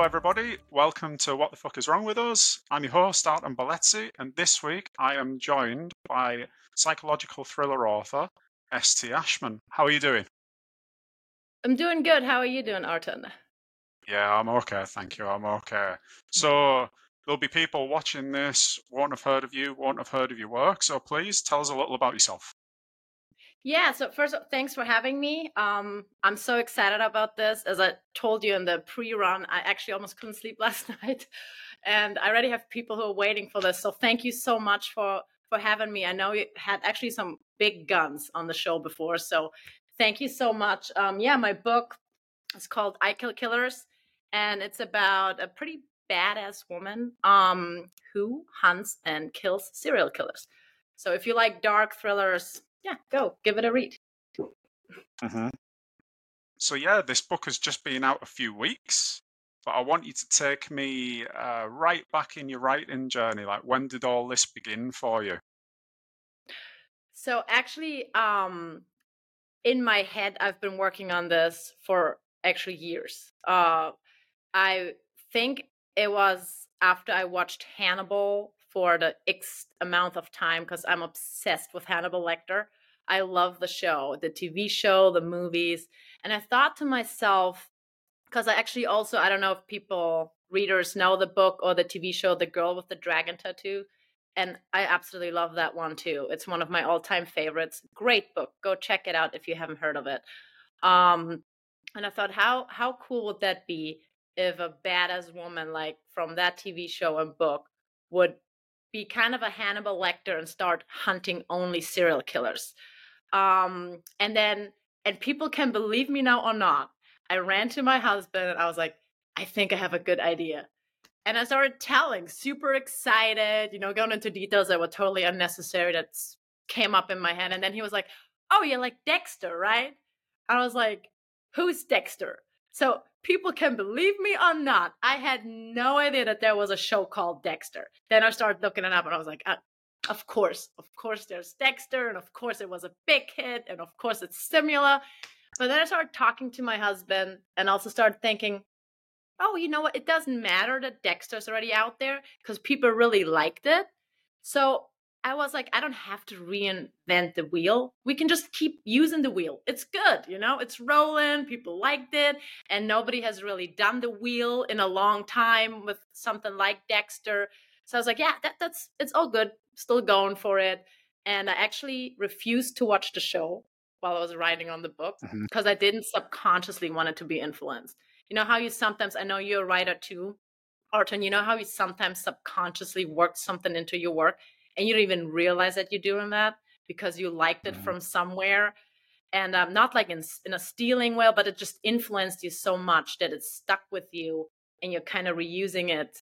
Hello, everybody. Welcome to What the Fuck is Wrong with Us. I'm your host, Arton Baleci, and this week I am joined by psychological thriller author S.T. Ashman. How are you doing? I'm doing good. How are you doing, Arton? Yeah, I'm okay. Thank you. I'm okay. So, there'll be people watching this, won't have heard of you, won't have heard of your work. So, please tell us a little about yourself. Yeah, so first, thanks for having me. Um, I'm so excited about this. As I told you in the pre-run, I actually almost couldn't sleep last night, and I already have people who are waiting for this. So thank you so much for for having me. I know you had actually some big guns on the show before, so thank you so much. Um, yeah, my book is called "I Kill Killers," and it's about a pretty badass woman um, who hunts and kills serial killers. So if you like dark thrillers yeah, go give it a read. Mm-hmm. So yeah, this book has just been out a few weeks, but I want you to take me uh, right back in your writing journey. Like, when did all this begin for you? So actually, um, in my head, I've been working on this for actually years. Uh, I think it was after I watched Hannibal for the X amount of time because I'm obsessed with Hannibal Lecter. I love the show, the TV show, the movies. And I thought to myself, because I actually also, I don't know if people, readers know the book or the TV show, The Girl with the Dragon Tattoo. And I absolutely love that one too. It's one of my all time favorites. Great book. Go check it out if you haven't heard of it. Um, and I thought, how how cool would that be if a badass woman like from that TV show and book would be kind of a Hannibal Lecter and start hunting only serial killers. Um, and then, and people can believe me now or not. I ran to my husband and I was like, I think I have a good idea. And I started telling, super excited, you know, going into details that were totally unnecessary that came up in my head. And then he was like, Oh, you're like Dexter, right? I was like, Who's Dexter? So people can believe me or not, I had no idea that there was a show called Dexter. Then I started looking it up and I was like, uh, of course, of course there's Dexter, and of course it was a big hit, and of course it's similar. But then I started talking to my husband and also started thinking, oh, you know what? It doesn't matter that Dexter's already out there because people really liked it. So I was like, I don't have to reinvent the wheel. We can just keep using the wheel. It's good, you know, it's rolling. People liked it. And nobody has really done the wheel in a long time with something like Dexter. So I was like, yeah, that, that's, it's all good. Still going for it. And I actually refused to watch the show while I was writing on the book because mm-hmm. I didn't subconsciously want it to be influenced. You know how you sometimes, I know you're a writer too, Arton, you know how you sometimes subconsciously work something into your work and you don't even realize that you're doing that because you liked it mm-hmm. from somewhere. And um, not like in, in a stealing way but it just influenced you so much that it stuck with you and you're kind of reusing it.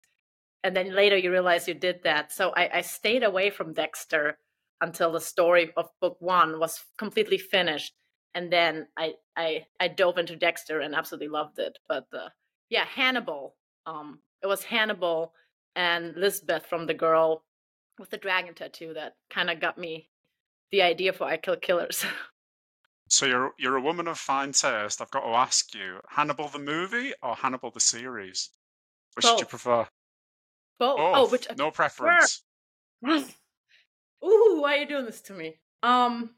And then later you realize you did that. So I, I stayed away from dexter until the story of book one was completely finished. And then i i, I dove into dexter and absolutely loved it. But uh, yeah hannibal um it was hannibal and lisbeth from the girl with the dragon tattoo that kind of got me the idea for I Kill Killers. So you're you're a woman of fine taste. I've got to ask you: Hannibal the movie or Hannibal the series? Which Both. do you prefer? Both. Oh, Both. Oh, which no preference. Ooh, why are you doing this to me? Um.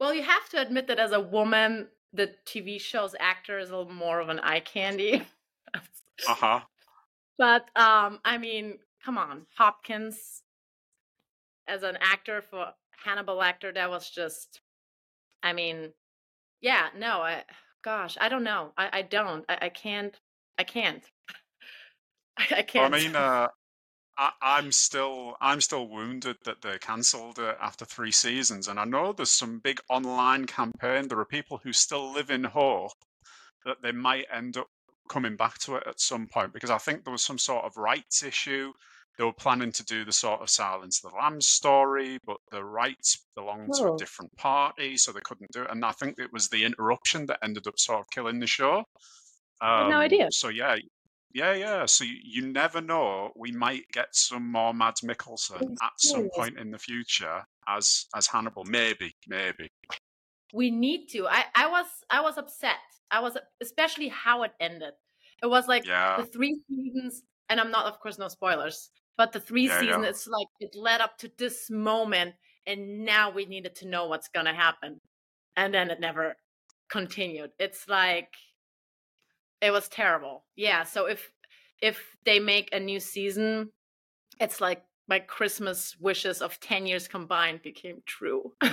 Well, you have to admit that as a woman, the TV show's actor is a little more of an eye candy. uh huh. But um, I mean, come on, Hopkins as an actor for Hannibal Lecter, that was just, I mean, yeah, no, I, gosh, I don't know. I, I don't. I, I can't. I can't. I, I can't. I mean, uh, I, am still I'm still wounded that they cancelled it after three seasons, and I know there's some big online campaign. There are people who still live in hope that they might end up coming back to it at some point because I think there was some sort of rights issue they were planning to do the sort of Silence of the Lambs story, but the rights belonged oh. to a oh. different party, so they couldn't do it. And I think it was the interruption that ended up sort of killing the show. Um, no idea. So yeah, yeah, yeah. So you, you, never know. We might get some more Mads Mikkelsen at some point in the future as as Hannibal. Maybe, maybe. We need to. I I was I was upset. I was especially how it ended It was like yeah. the three seasons, and I'm not, of course, no spoilers, but the three Yeah, seasons, it's like it led up to this moment, and now we needed to know what's gonna happen, and then it never continued. It's like it was terrible. Yeah. So if if they make a new season, it's like my Christmas wishes of ten years combined became true.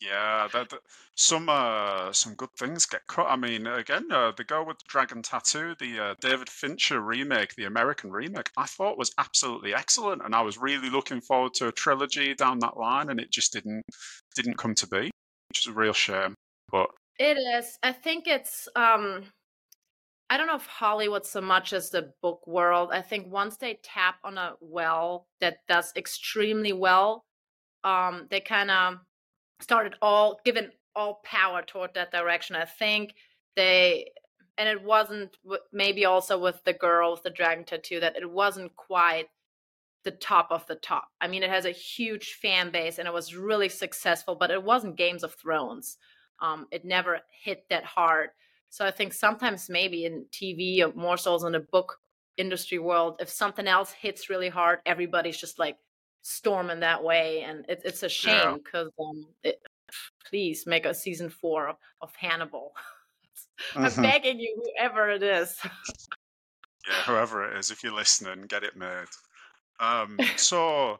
Yeah, that, that- some uh, some good things get cut. I mean, again, uh, the girl with the Dragon Tattoo, the uh, David Fincher remake, the American remake, I thought was absolutely excellent, and I was really looking forward to a trilogy down that line, and it just didn't didn't come to be, which is a real shame. But It is. I think it's um I don't know if Hollywood so much as the book world. I think once they tap on a well that does extremely well, um they kind of started all given all power toward that direction. I think they and it wasn't maybe also with the girl with the dragon tattoo that it wasn't quite the top of the top. I mean, it has a huge fan base and it was really successful, but it wasn't Games of Thrones. Um, it never hit that hard. So I think sometimes maybe in TV or more so in the book industry world, if something else hits really hard, everybody's just like storming that way, and it, it's a shame because um, it, please make a season four of, of Hannibal. I'm Mhm. begging you, whoever it is. yeah, whoever it is, if you're listening, get it made. Um, so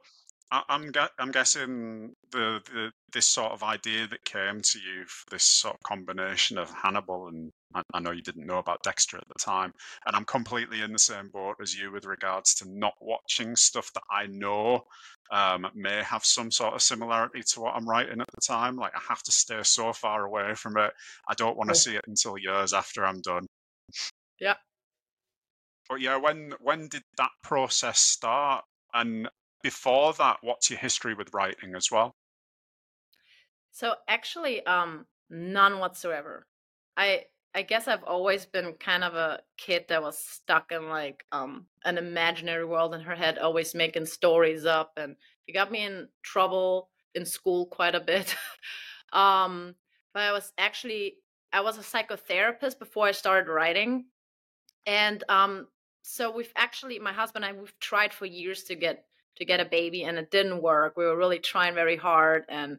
I, I'm gu- I'm guessing the, the this sort of idea that came to you, for this sort of combination of Hannibal and I, I know you didn't know about Dexter at the time, and I'm completely in the same boat as you with regards to not watching stuff that I know um, may have some sort of similarity to what I'm writing at the time. Like I have to stay so far away from it. I don't want to see it until years after I'm done. Yeah. But yeah, when when did that process start? And before that, what's your history with writing as well? So actually, um, none whatsoever. I I guess I've always been kind of a kid that was stuck in like um an imaginary world in her head, always making stories up, and it got me in trouble in school quite a bit. um, but I was actually I was a psychotherapist before I started writing, and um, so we've actually my husband and I we've tried for years to get to get a baby, and it didn't work. We were really trying very hard, and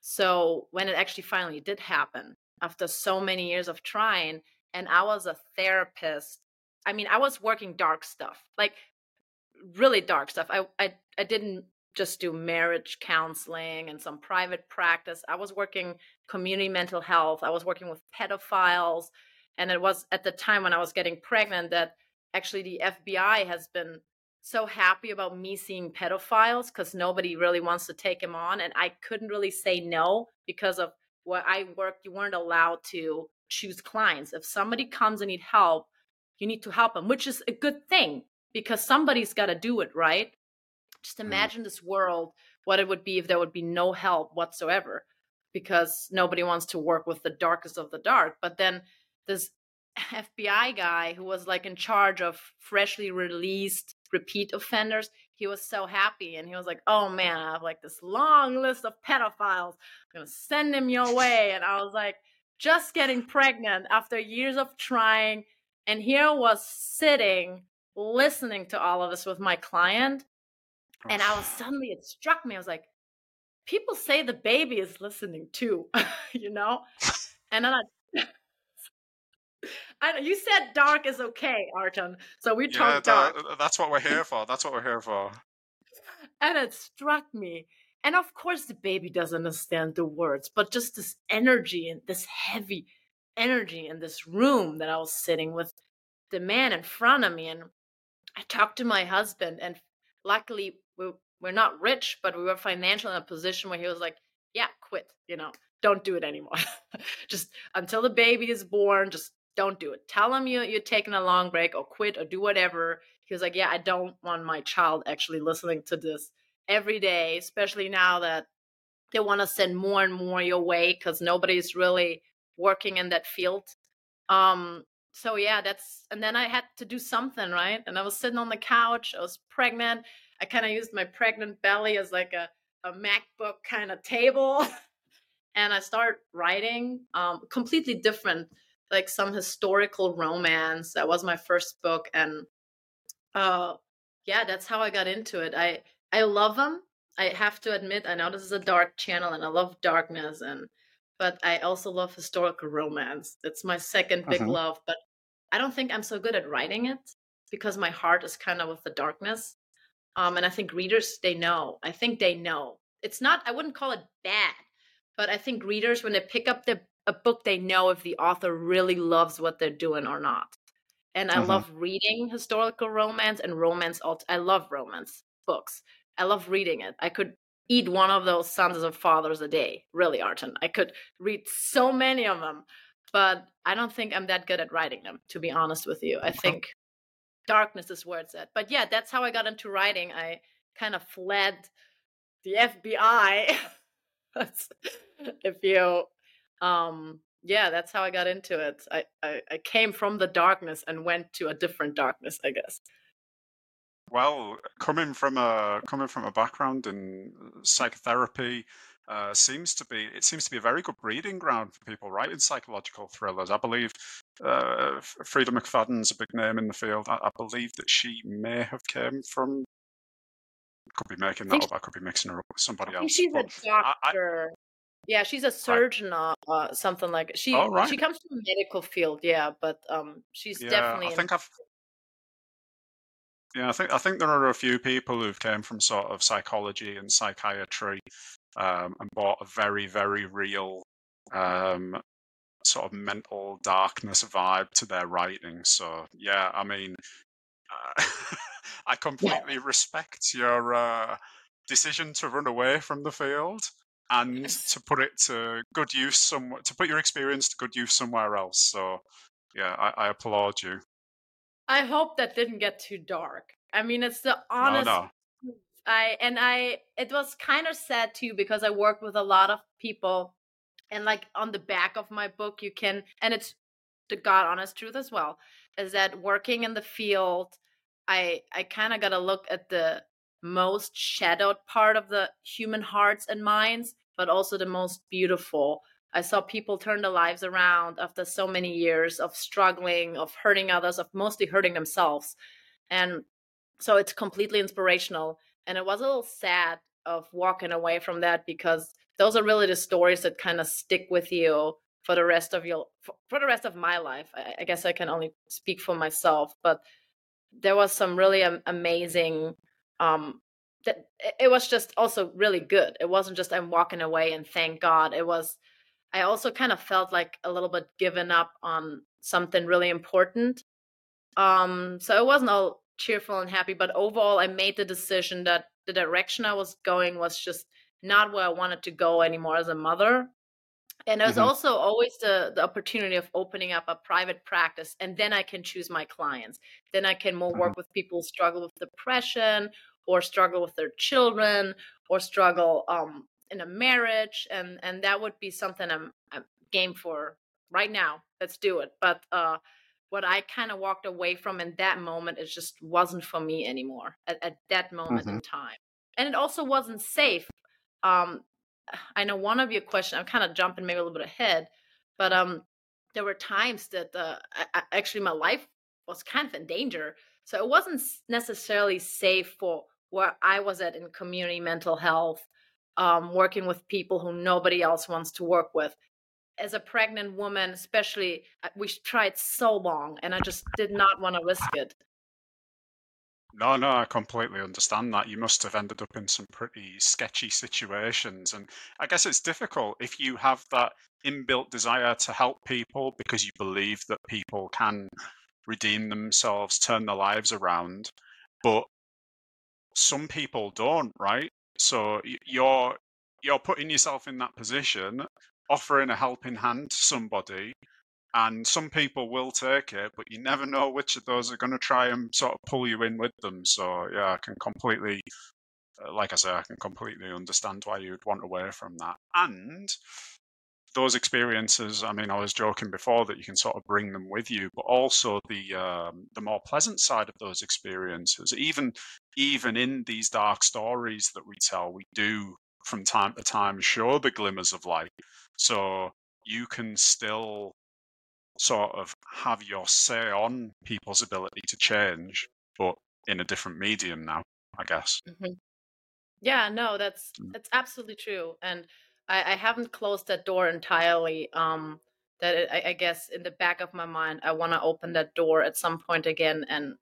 so when it actually finally did happen, after so many years of trying, and I was a therapist, I mean, I was working dark stuff, like really dark stuff. I I, I didn't just do marriage counseling and some private practice. I was working community mental health. I was working with pedophiles, and it was at the time when I was getting pregnant that actually the FBI has been so happy about me seeing pedophiles because nobody really wants to take him on and i couldn't really say no because of where i worked you weren't allowed to choose clients. If somebody comes and need help you need to help them which is a good thing because somebody's got to do it right? Just Mm. imagine this world what it would be if there would be no help whatsoever because nobody wants to work with the darkest of the dark. But then this FBI guy who was like in charge of freshly released repeat offenders, he was so happy and he was like, "Oh man, I have like this long list of pedophiles. I'm going to send them your way." And I was like, just getting pregnant after years of trying and here I was sitting listening to all of this with my client and I was suddenly it struck me I was like, people say the baby is listening too, you know? And then I I know you said dark is okay, Arton. So we Yeah, talked dark. Uh, that's what we're here for. That's what we're here for. And it struck me. And of course the baby doesn't understand the words, but just this energy and this heavy energy in this room that I was sitting with the man in front of me. And I talked to my husband, and luckily we, we're not rich, but we were financially in a position where he was like, Yeah, quit, you know, don't do it anymore. just until the baby is born, just don't do it. Tell him you, you're taking a long break or quit or do whatever. He was like, Yeah, I don't want my child actually listening to this every day, especially now that they want to send more and more your way because nobody's really working in that field. Um, so yeah, that's and then I had to do something, right? And I was sitting on the couch, I was pregnant. I kind of used my pregnant belly as like a, a MacBook kind of table. and I start writing. Um, completely different like some historical romance. That was my first book, and uh, yeah, that's how I got into it. I I love them. I have to admit, I know this is a dark channel, and I love darkness, and but I also love historical romance. It's my second big Mhm. love, but I don't think I'm so good at writing it because my heart is kind of with the darkness. Um, and I think readers they know. I think they know. It's not. I wouldn't call it bad, but I think readers when they pick up the a book, they know if the author really loves what they're doing or not. And I Mhm. love reading historical romance and romance. alt- I love romance books. I love reading it. I could eat one of those Sons of Fathers a day. Really, Arton. I could read so many of them, but I don't think I'm that good at writing them. To be honest with you, I think darkness is where it's at. But yeah, that's how I got into writing. I kind of fled the FBI. If you, um, yeah, that's how I got into it. I, I I came from the darkness and went to a different darkness, I guess. Well, coming from a coming from a background in psychotherapy, uh, seems to be it seems to be a very good breeding ground for people writing psychological thrillers. I believe uh, Freida McFadden's a big name in the field. I, I believe that she may have came from. Could be making that up. I could be mixing her up with somebody I think else. she's a but I, I, doctor. Yeah, she's a surgeon, uh, uh, something like she. all right. She comes from the medical field, yeah, but um, she's Yeah, definitely. I in- think I've. Yeah, I think I think there are a few people who've came from sort of psychology and psychiatry, um, and brought a very very real, um, sort of mental darkness vibe to their writing. So yeah, I mean, uh, I completely respect your uh, decision to run away from the field and to put it to good use somewhere to put your experience to good use somewhere else. So yeah, I, I applaud you. I hope that didn't get too dark. I mean, it's the honest. no. truth. I and I. It was kind of sad too because I work with a lot of people, and like on the back of my book, you can, and it's the God honest truth as well, is that working in the field, I I kind of got to look at the most shadowed part of the human hearts and minds, but also the most beautiful. I saw people turn their lives around after so many years of struggling, of hurting others, of mostly hurting themselves. And so it's completely inspirational. And it was a little sad of walking away from that because those are really the stories that kind of stick with you for the rest of your for, the rest of my life. I, I guess I can only speak for myself, but there was some really am- amazing um that it- was just also really good. It wasn't just I'm walking away and thank God. It was I also kind of felt like a little bit given up on something really important. Um, so it wasn't all cheerful and happy, but overall, I made the decision that the direction I was going was just not where I wanted to go anymore as a mother. And there's Mhm. also always the, the opportunity of opening up a private practice, and then I can choose my clients. Then I can more work with people who struggle with depression or struggle with their children or struggle um, in a marriage, and and that would be something I'm, I'm game for right now. Let's do it. But uh, what I kind of walked away from in that moment, it just wasn't for me anymore at, at that moment in time, and it also wasn't safe. Um, I know one of your questions. I'm kind of jumping maybe a little bit ahead, but um, there were times that uh, I, I, actually my life was kind of in danger. So it wasn't necessarily safe for where I was at in community mental health, um, working with people who nobody else wants to work with. As a pregnant woman, especially, we tried so long, and I just did not want to risk it. No, no, I completely understand that. You must have ended up in some pretty sketchy situations. And I guess it's difficult if you have that inbuilt desire to help people because you believe that people can redeem themselves, turn their lives around. But some people don't, right? So you're you're putting yourself in that position, offering a helping hand to somebody, and some people will take it, but you never know which of those are going to try and sort of pull you in with them. So yeah, I can completely, uh, like I say, I can completely understand why you'd want away from that. And those experiences, I mean, I was joking before that you can sort of bring them with you, but also the um, the more pleasant side of those experiences, even even in these dark stories that we tell, we do from time to time show the glimmers of light. So you can still sort of have your say on people's ability to change, but in a different medium now, I guess. Mm-hmm. Yeah, no, that's Mm. that's absolutely true, and I, I haven't closed that door entirely. Um, that it, I, I guess in the back of my mind, I want to open that door at some point again and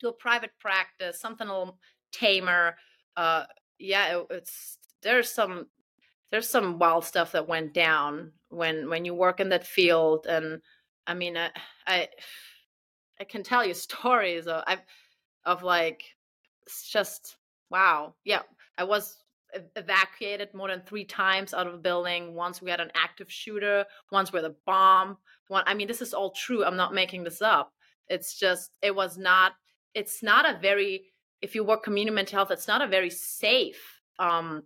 do a private practice, something a little tamer. Uh, yeah, it, it's there's some there's some wild stuff that went down when when you work in that field, and I mean, I I, I can tell you stories of I've of like it's just wow. Yeah, I was evacuated more than three times out of a building. Once we had an active shooter. Once with a bomb. One. I mean, this is all true. I'm not making this up. It's just it was not. It's not a very. If you work community mental health, it's not a very safe um,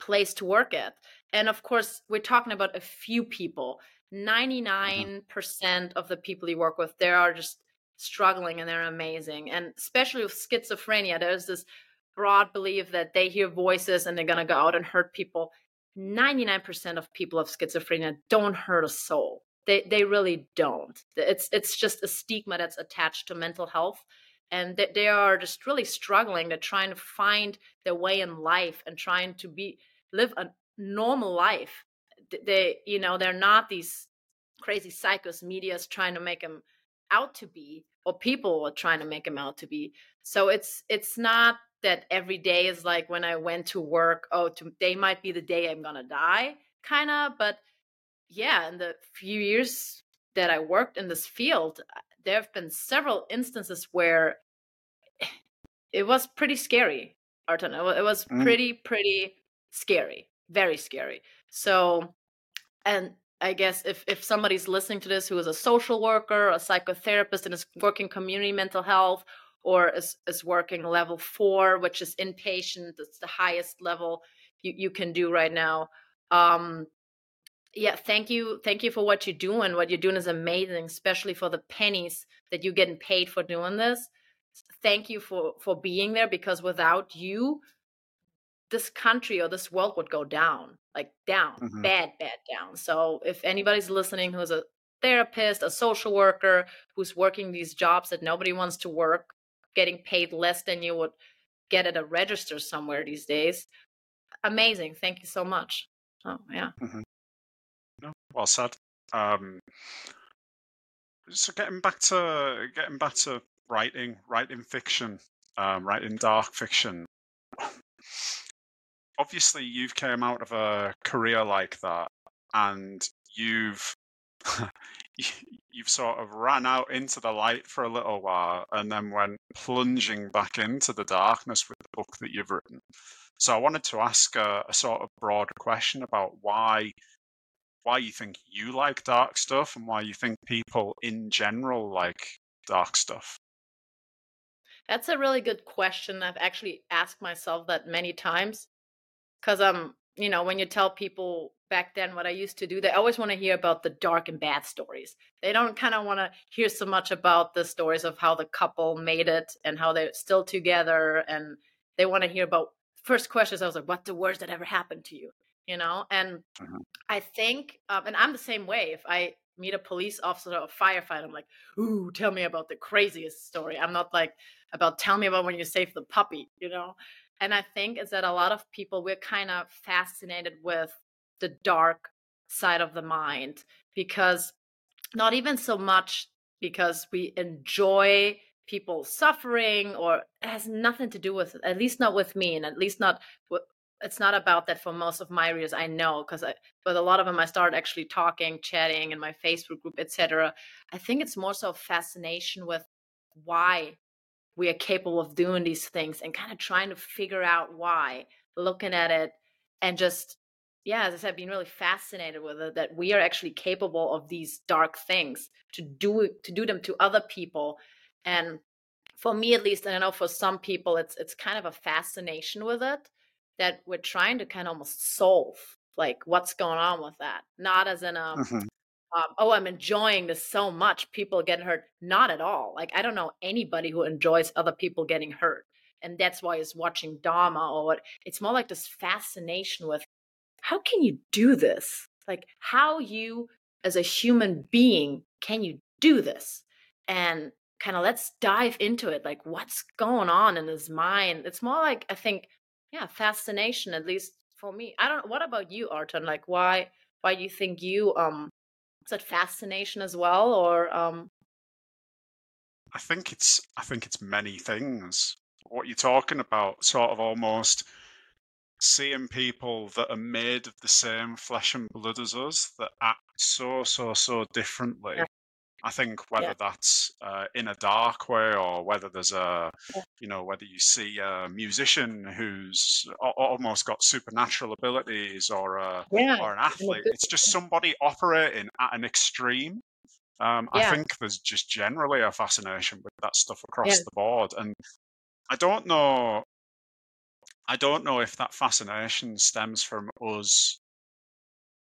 place to work at. And of course, we're talking about a few people. 99% of the people you work with, they are just struggling and they're amazing. And especially with schizophrenia, there's this broad belief that they hear voices and they're going to go out and hurt people. 99% of people of schizophrenia don't hurt a soul. They, they really don't. It's it's just a stigma that's attached to mental health, and they, they are just really struggling. They're trying to find their way in life and trying to be live a normal life. They you know they're not these crazy psychos media's trying to make them out to be, or people are trying to make them out to be. So it's it's not that every day is like when I went to work. Oh, today might be the day I'm gonna die, kind of. But yeah, in the few years that I worked in this field, there have been several instances where it was pretty scary, Arton. It was Mm. pretty, pretty scary, very scary. So, and I guess if if somebody's listening to this who is a social worker, a psychotherapist, and is working community mental health, or is is working level four, which is inpatient, that's the highest level you you can do right now. Um, yeah, thank you, thank you for what you're doing. What you're doing is amazing, especially for the pennies that you're getting paid for doing this. Thank you for for being there because without you, this country or this world would go down, like down, Mhm. bad, bad down. So if anybody's listening who's a therapist, a social worker, who's working these jobs that nobody wants to work, getting paid less than you would get at a register somewhere these days, amazing. Thank you so much. Oh yeah. No, well said. Um, so getting back to getting back to writing, writing fiction, um, writing dark fiction. Obviously, you've came out of a career like that, and you've you've sort of ran out into the light for a little while, and then went plunging back into the darkness with the book that you've written. So I wanted to ask a, a sort of broader question about why why you think you like dark stuff and why you think people in general like dark stuff. That's a really good question. I've actually asked myself that many times. Because, um, you know, when you tell people back then what I used to do, they always want to hear about the dark and bad stories. They don't kind of want to hear so much about the stories of how the couple made it and how they're still together. And they want to hear about first questions. I was like, what's the worst that ever happened to you? You know, and Mhm. I think, um, and I'm the same way. If I meet a police officer or a firefighter, I'm like, ooh, tell me about the craziest story. I'm not like about tell me about when you saved the puppy, you know? And I think is that a lot of people we're kind of fascinated with the dark side of the mind because not even so much because we enjoy people suffering or it has nothing to do with at least not with me and at least not with it's not about that for most of my readers i know because but a lot of them i started actually talking chatting in my facebook group etc i think it's more so fascination with why we are capable of doing these things and kind of trying to figure out why looking at it and just yeah as i said being really fascinated with it that we are actually capable of these dark things to do to do them to other people. And for me at least and i know for some people it's it's kind of a fascination with it that we're trying to kind of almost solve like what's going on with that not as in a Mhm. um, oh, I'm enjoying this so much. People getting hurt. Not at all. Like, I don't know anybody who enjoys other people getting hurt. And that's why it's watching Dahmer or what. It's more like this fascination with how can you do this? Like, how you as a human being can you do this and kind of let's dive into it like what's going on in his mind it's more like i think yeah fascination at least for me. I don't what about you arton like why why do you think you um is that fascination as well or um i think it's i think it's many things. What you're talking about sort of almost seeing people that are made of the same flesh and blood as us that act so so so differently. yeah. I think whether yeah. that's uh, in a dark way or whether there's a, yeah. you know, whether you see a musician who's almost got supernatural abilities or a, yeah. or an athlete, it's just somebody operating at an extreme. Um, I think there's just generally a fascination with that stuff across the board, and I don't know. I don't know if that fascination stems from us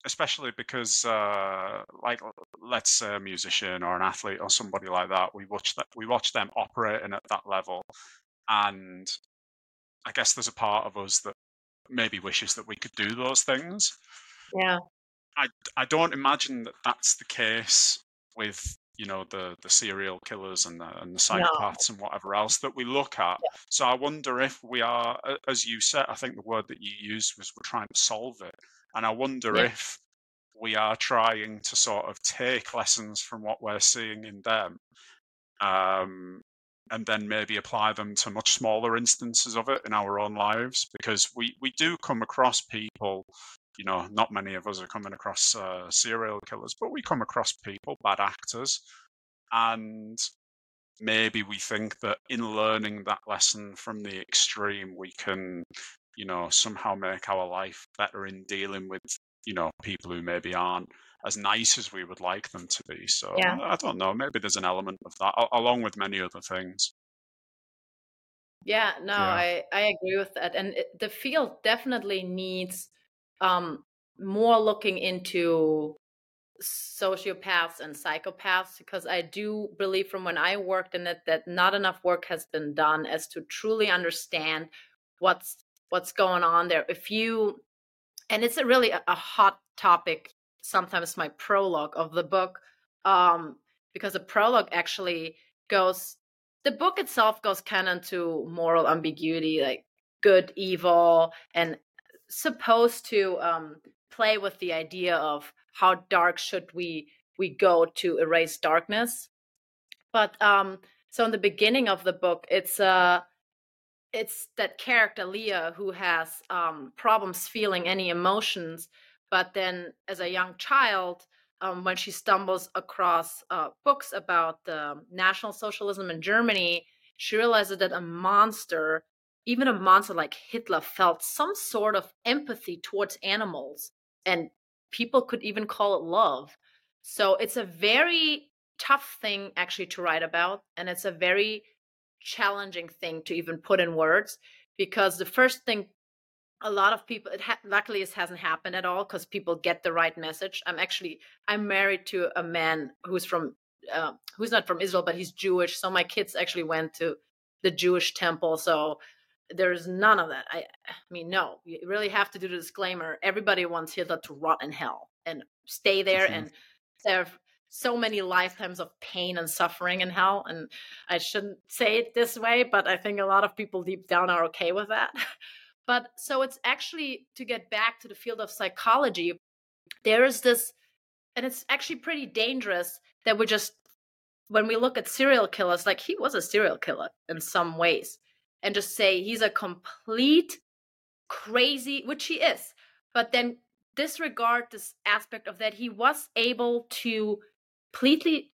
especially because uh, like let's say a musician or an athlete or somebody like that we watch that we watch them operating at that level and i guess there's a part of us that maybe wishes that we could do those things yeah i i don't imagine that that's the case with you know the the serial killers and the and the psychopaths no. and whatever else that we look at yeah. so i wonder if we are as you said i think the word that you used was we're trying to solve it and I wonder yeah. if we are trying to sort of take lessons from what we're seeing in them um, and then maybe apply them to much smaller instances of it in our own lives because we, we do come across people you know not many of us are coming across uh, serial killers but we come across people bad actors and maybe we think that in learning that lesson from the extreme we can you know, somehow make our life better in dealing with, you know, people who maybe aren't as nice as we would like them to be. So yeah. I don't know. Maybe there's an element of that, along with many other things. Yeah, no, yeah. I I agree with that, and it, the field definitely needs um, more looking into sociopaths and psychopaths because I do believe from when I worked in it that not enough work has been done as to truly understand what's what's going on there. If you, and it's a really a, a hot topic. Sometimes my prologue of the book, um, because the prologue actually goes. The book itself goes kind of into moral ambiguity, like good, evil, and supposed to um, play with the idea of how dark should we we go to erase darkness. But um, so in the beginning of the book, it's uh it's that character Leah who has um, problems feeling any emotions, but then as a young child, um, when she stumbles across uh, books about the National Socialism in Germany, she realizes that a monster, even a monster like Hitler, felt some sort of empathy towards animals, and people could even call it love. So it's a very tough thing actually to write about, and it's a very challenging thing to even put in words because the first thing a lot of people it ha- luckily this hasn't happened at all because people get the right message. I'm actually i'm married to a man who's from uh, who's not from israel but he's jewish so my kids actually went to the jewish temple so there's none of that. I i mean no you really have to do the disclaimer. Everybody wants hitler to rot in hell and stay there mm-hmm. and serve so many lifetimes of pain and suffering in hell. And I shouldn't say it this way, but I think a lot of people deep down are okay with that. but so it's actually to get back to the field of psychology, there is this, and it's actually pretty dangerous that we just, when we look at serial killers, like he was a serial killer in some ways, and just say he's a complete crazy, which he is, but then disregard this aspect of that he was able to completely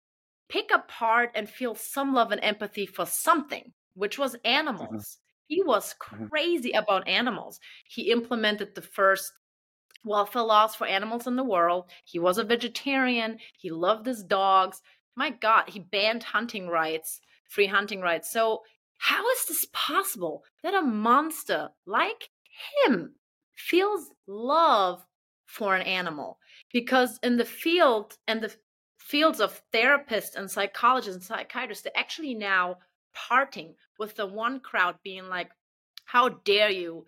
pick apart and feel some love and empathy for something, which was mm-hmm. animals. Mm-hmm. He was mm-hmm. crazy mm-hmm. about animals. He implemented the first welfare laws for animals in the world. He was a vegetarian. He loved his dogs. My God, he banned hunting rights, free hunting rights. So, how is this possible that a monster like him feels love for an animal? Because in the field and the fields of therapists and psychologists and psychiatrists, they're actually now parting with the one crowd being like, how dare you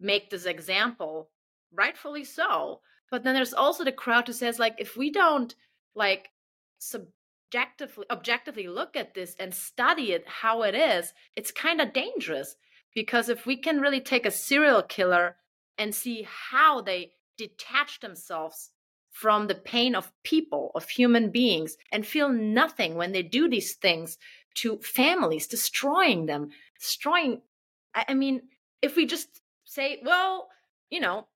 make this example? Rightfully so. but then there's also the crowd who says like if we don't like subjectively objectively look at this and study it how it is it's kind of dangerous because if we can really take a serial killer and see how they detach themselves from the pain of people of human beings and feel nothing when they do these things to families destroying them destroying i mean if we just say well you know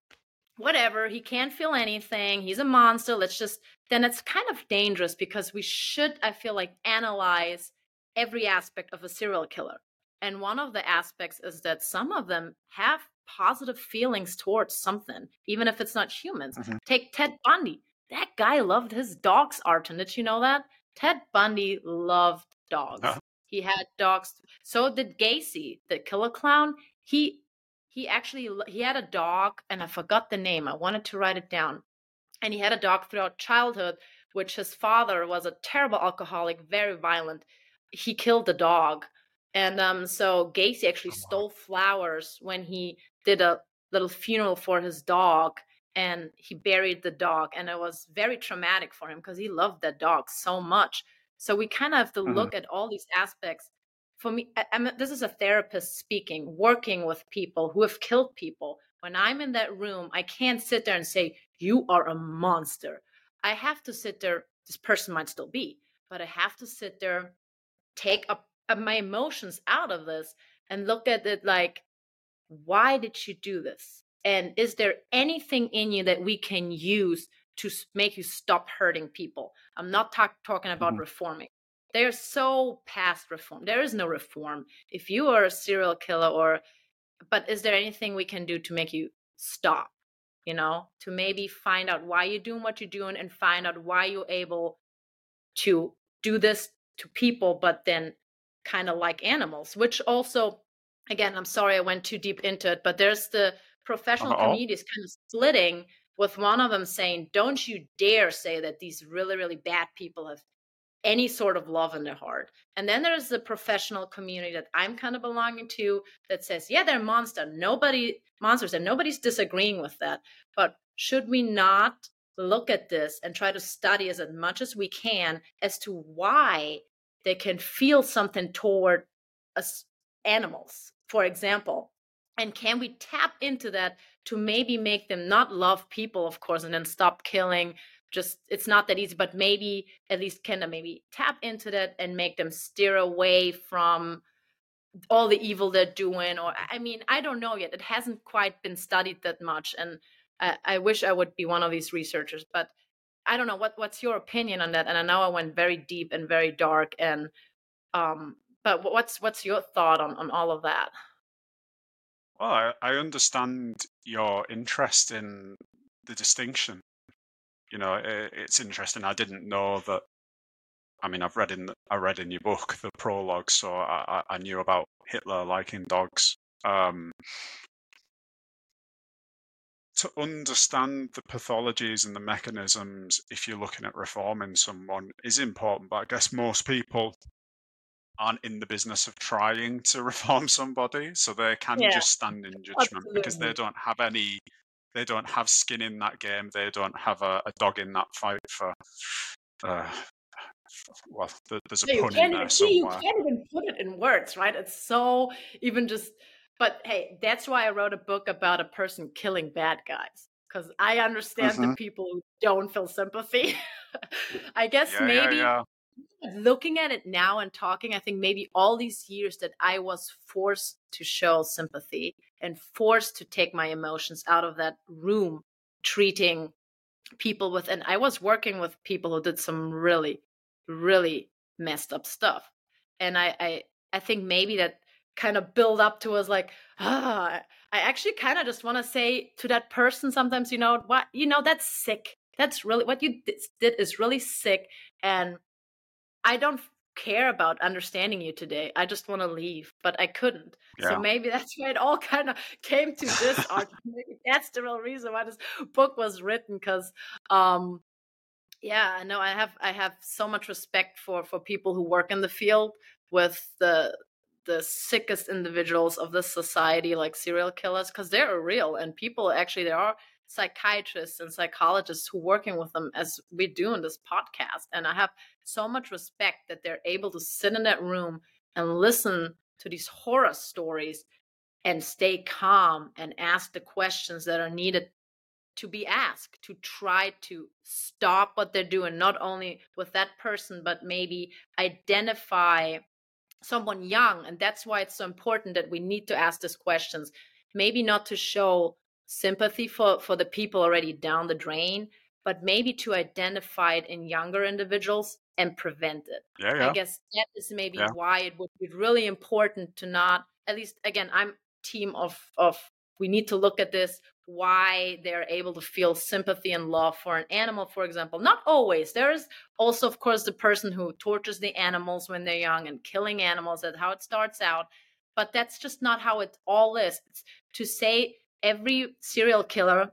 whatever he can't feel anything he's a monster let's just then it's kind of dangerous because we should i feel like analyze every aspect of a serial killer. And one of the aspects is that some of them have positive feelings towards something even if it's not humans. Mm-hmm. take ted bundy. That guy loved his dogs arton did you know that? Ted bundy loved dogs. Uh-huh. he had dogs. So did gacy the killer clown. He he actually he had a dog and i forgot the name. I wanted to write it down. And he had a dog throughout childhood which his father was a terrible alcoholic very violent. He killed the dog. And um, so gacy actually stole flowers when he did a little funeral for his dog and he buried the dog and it was very traumatic for him because he loved that dog so much. So we kind of have to mm-hmm. look at all these aspects. For me I, this is a therapist speaking working with people who have killed people. When i'm in that room i can't sit there and say you are a monster. I have to sit there this person might still be but i have to sit there take up my emotions out of this and look at it like why did you do this and is there anything in you that we can use to make you stop hurting people i'm not talk, talking about mm-hmm. reforming they're so past reform. There is no reform. If you are a serial killer or but is there anything we can do to make you stop? You know, to maybe find out why you're doing what you're doing and find out why you're able to do this to people, but then kind of like animals, which also, again, I'm sorry I went too deep into it, but there's the professional Uh-oh. communities kind of splitting with one of them saying, Don't you dare say that these really, really bad people have any sort of love in their heart. And then there's the professional community that I'm kind of belonging to that says, yeah, they're monster. Nobody monsters, and nobody's disagreeing with that. But should we not look at this and try to study as much as we can as to why they can feel something toward us animals, for example? And can we tap into that to maybe make them not love people, of course, and then stop killing, just it's not that easy but maybe at least kind of maybe tap into that and make them steer away from all the evil they're doing or i mean i don't know yet. It hasn't quite been studied that much and I, I wish i would be one of these researchers but i don't know. What what's your opinion on that? And i know i went very deep and very dark and um but what's what's your thought on on all of that well i, I understand your interest in the distinction you know, it, it's interesting. I didn't know that. I mean, I've read in I read in your book the prologue, so I, I knew about Hitler liking dogs. Um, to understand the pathologies and the mechanisms, if you're looking at reforming someone, is important. But I guess most people aren't in the business of trying to reform somebody, so they can yeah. just stand in judgment Absolutely. because they don't have any they don't have skin in that game. They don't have a, a dog in that fight for. Uh, well, there's a pun in there somewhere. You can't even put it in words, right? It's so even just. But hey, that's why I wrote a book about a person killing bad guys because I understand mm-hmm. the people who don't feel sympathy. I guess yeah, maybe yeah. Looking at it now and talking, I think maybe all these years that I was forced to show sympathy and forced to take my emotions out of that room treating people with and i was working with people who did some really really messed up stuff. And i i, I think maybe that kind of build up to us like ah i actually kind of just want to say to that person sometimes you know what you know that's sick. That's really what you did is really sick and i don't care about understanding you today. I just want to leave, but I couldn't. Yeah. So maybe that's why it all kind of came to this that's the real reason why this book was written. Because, um, yeah, no, I have I have so much respect for for people who work in the field with the the sickest individuals of this society, like serial killers, because they're real and people actually there are psychiatrists and psychologists who working with them as we do in this podcast. And I have so much respect that they're able to sit in that room and listen to these horror stories and stay calm and ask the questions that are needed to be asked to try to stop what they're doing not only with that person but maybe identify someone young and that's why it's so important that we need to ask these questions maybe not to show sympathy for for the people already down the drain but maybe to identify it in younger individuals and prevent it yeah, yeah. i guess that is maybe yeah. why it would be really important to not at least again i'm team of of we need to look at this why they're able to feel sympathy and love for an animal for example not always there is also of course the person who tortures the animals when they're young and killing animals that's how it starts out but that's just not how it all is it's to say every serial killer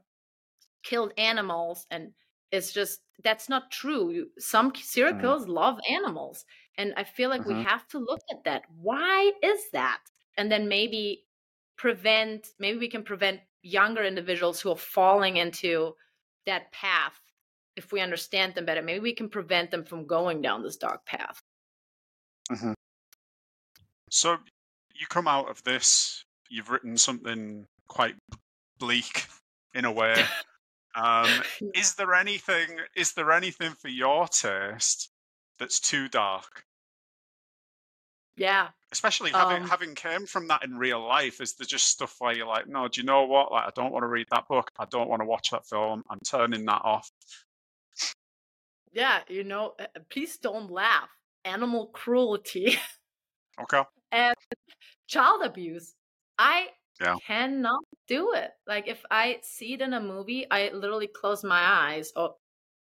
killed animals and it's just that's not true. Some serial killers love animals and i feel like mm-hmm. we have to look at that. Why is that? And then maybe prevent maybe we can prevent younger individuals who are falling into that path if we understand them better. Maybe we can prevent them from going down this dark path. Mm-hmm. so you come out of this you've written something quite bleak in a way. Um, is there anything is there anything for your taste that's too dark? Yeah. Especially having um, having came from that in real life is there just stuff where you're like no do you know what? Like i don't want to read that book. I don't want to watch that film. I'm turning that off. Yeah you know uh, please don't laugh. Animal cruelty. Okay. And child abuse. I yeah. cannot do it. Like if i see it in a movie i literally close my eyes or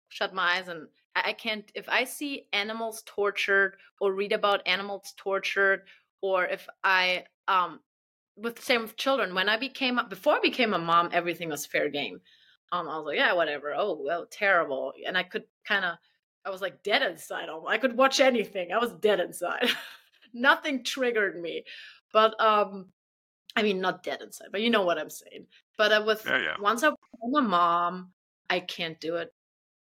shut my eyes and I can't if I see animals tortured or read about animals tortured or if I um with same with children when I became before I became a mom everything was fair game. Um I was like yeah whatever. Oh well terrible. And I could kind of I was like dead inside I could watch anything. I was dead inside. Nothing triggered me. But um I mean not dead inside but you know what I'm saying but uh, with yeah, yeah. once I became a mom I can't do it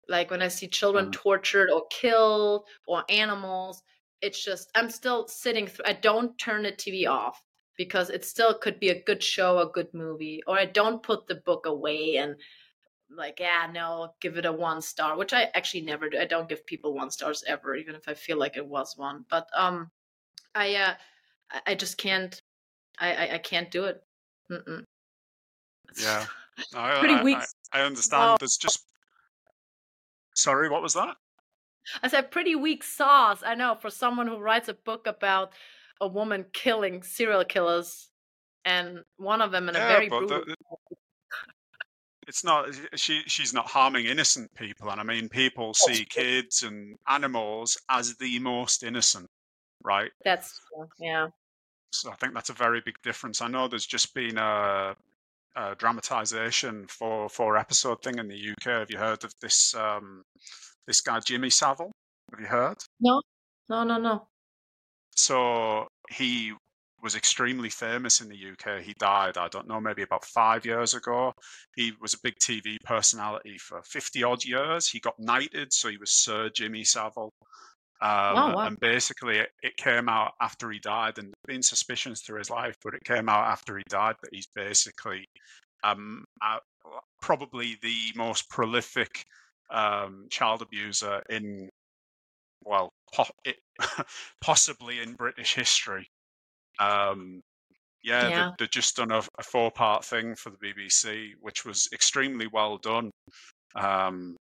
like when I see children mm. tortured or killed or animals, it's just I'm still sitting through I don't turn the TV off because it still could be a good show, a good movie, or I don't put the book away and like, yeah, no, give it a one star, which I actually never do. I don't give people one stars ever, even if I feel like it was one. But um, I uh, I just can't, I I, I can't do it. Mm-mm. Yeah, I, pretty weak. I, I understand. There's just Sorry, what was that? I said pretty weak sauce. I know for someone who writes a book about a woman killing serial killers, and one of them in yeah, a very brutal. The, it's not she. She's not harming innocent people, and I mean, people see kids and animals as the most innocent, right? That's true. Yeah. So I think that's a very big difference. I know there's just been a uh, dramatization for four episode thing in the UK. Have you heard of this um, this guy Jimmy Savile? Have you heard? No, no, no, no. So he was extremely famous in the UK. He died, I don't know, maybe about five years ago. He was a big TV personality for 50 odd years. He got knighted, so he was Sir Jimmy Savile. Um, oh, wow. And basically, it, it, came out after he died, and been suspicions through his life, but it came out after he died that he's basically um, uh, probably the most prolific um, child abuser in, well, po- it, possibly in British history. Um, yeah, yeah. They, have just done a, a four part thing for the BBC, which was extremely well done. Um,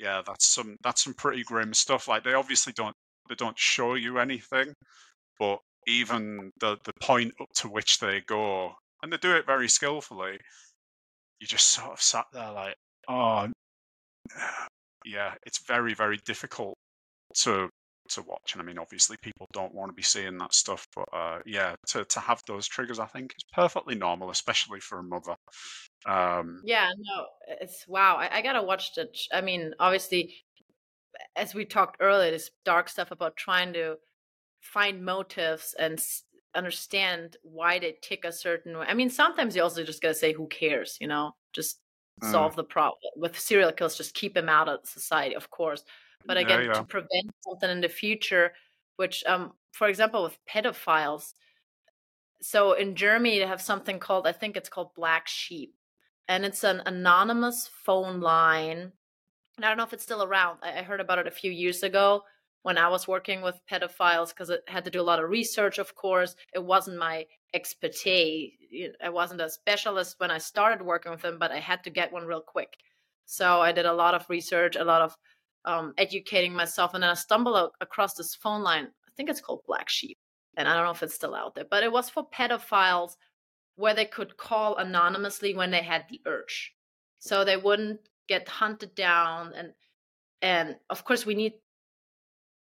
yeah, that's some that's some pretty grim stuff. Like they obviously don't they don't show you anything, but even the the point up to which they go, and they do it very skillfully. You just sort of sat there like, oh, yeah, it's very very difficult to to watch. And I mean, obviously, people don't want to be seeing that stuff, but uh, yeah, to to have those triggers, I think, is perfectly normal, especially for a mother. Um, yeah, no, it's wow. I, I gotta watch the. I mean, obviously, as we talked earlier, this dark stuff about trying to find motives and s- understand why they tick a certain way. I mean, sometimes you also just gotta say, "Who cares?" You know, just mm. solve the problem. With serial killers, just keep them out of society, of course. But again, yeah, yeah. to prevent something in the future, which, um, for example, with pedophiles, so in Germany they have something called I think it's called Black Sheep, and it's an anonymous phone line. And I don't know if it's still around. I heard about it a few years ago when I was working with pedophiles because it had to do a lot of research. Of course, it wasn't my expertise. I wasn't a specialist when I started working with them, but I had to get one real quick. So I did a lot of research, a lot of um, educating myself, and then I stumbled across this phone line. I think it's called Black Sheep and I don't know if it's still out there, but it was for pedophiles where they could call anonymously when they had the urge. So they wouldn't get hunted down and and of course we need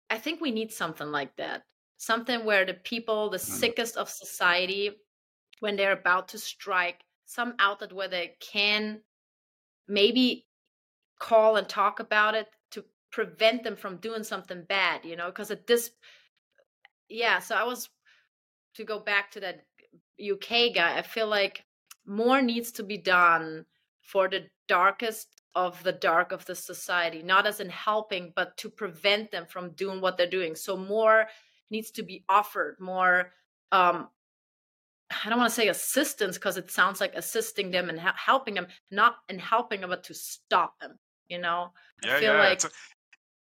I think we need something like that. Something where the people, the mm. sickest of society, when they're about to strike, some outlet where they can maybe call and talk about it to prevent them from doing something bad, you know, because at this yeah, so I was to go back to that UK guy. I feel like more needs to be done for the darkest of the dark of the society, not as in helping, but to prevent them from doing what they're doing. So more needs to be offered, more um I don't want to say assistance because it sounds like assisting them and helping them, not in helping them, but to stop them. You know, yeah, I feel yeah. like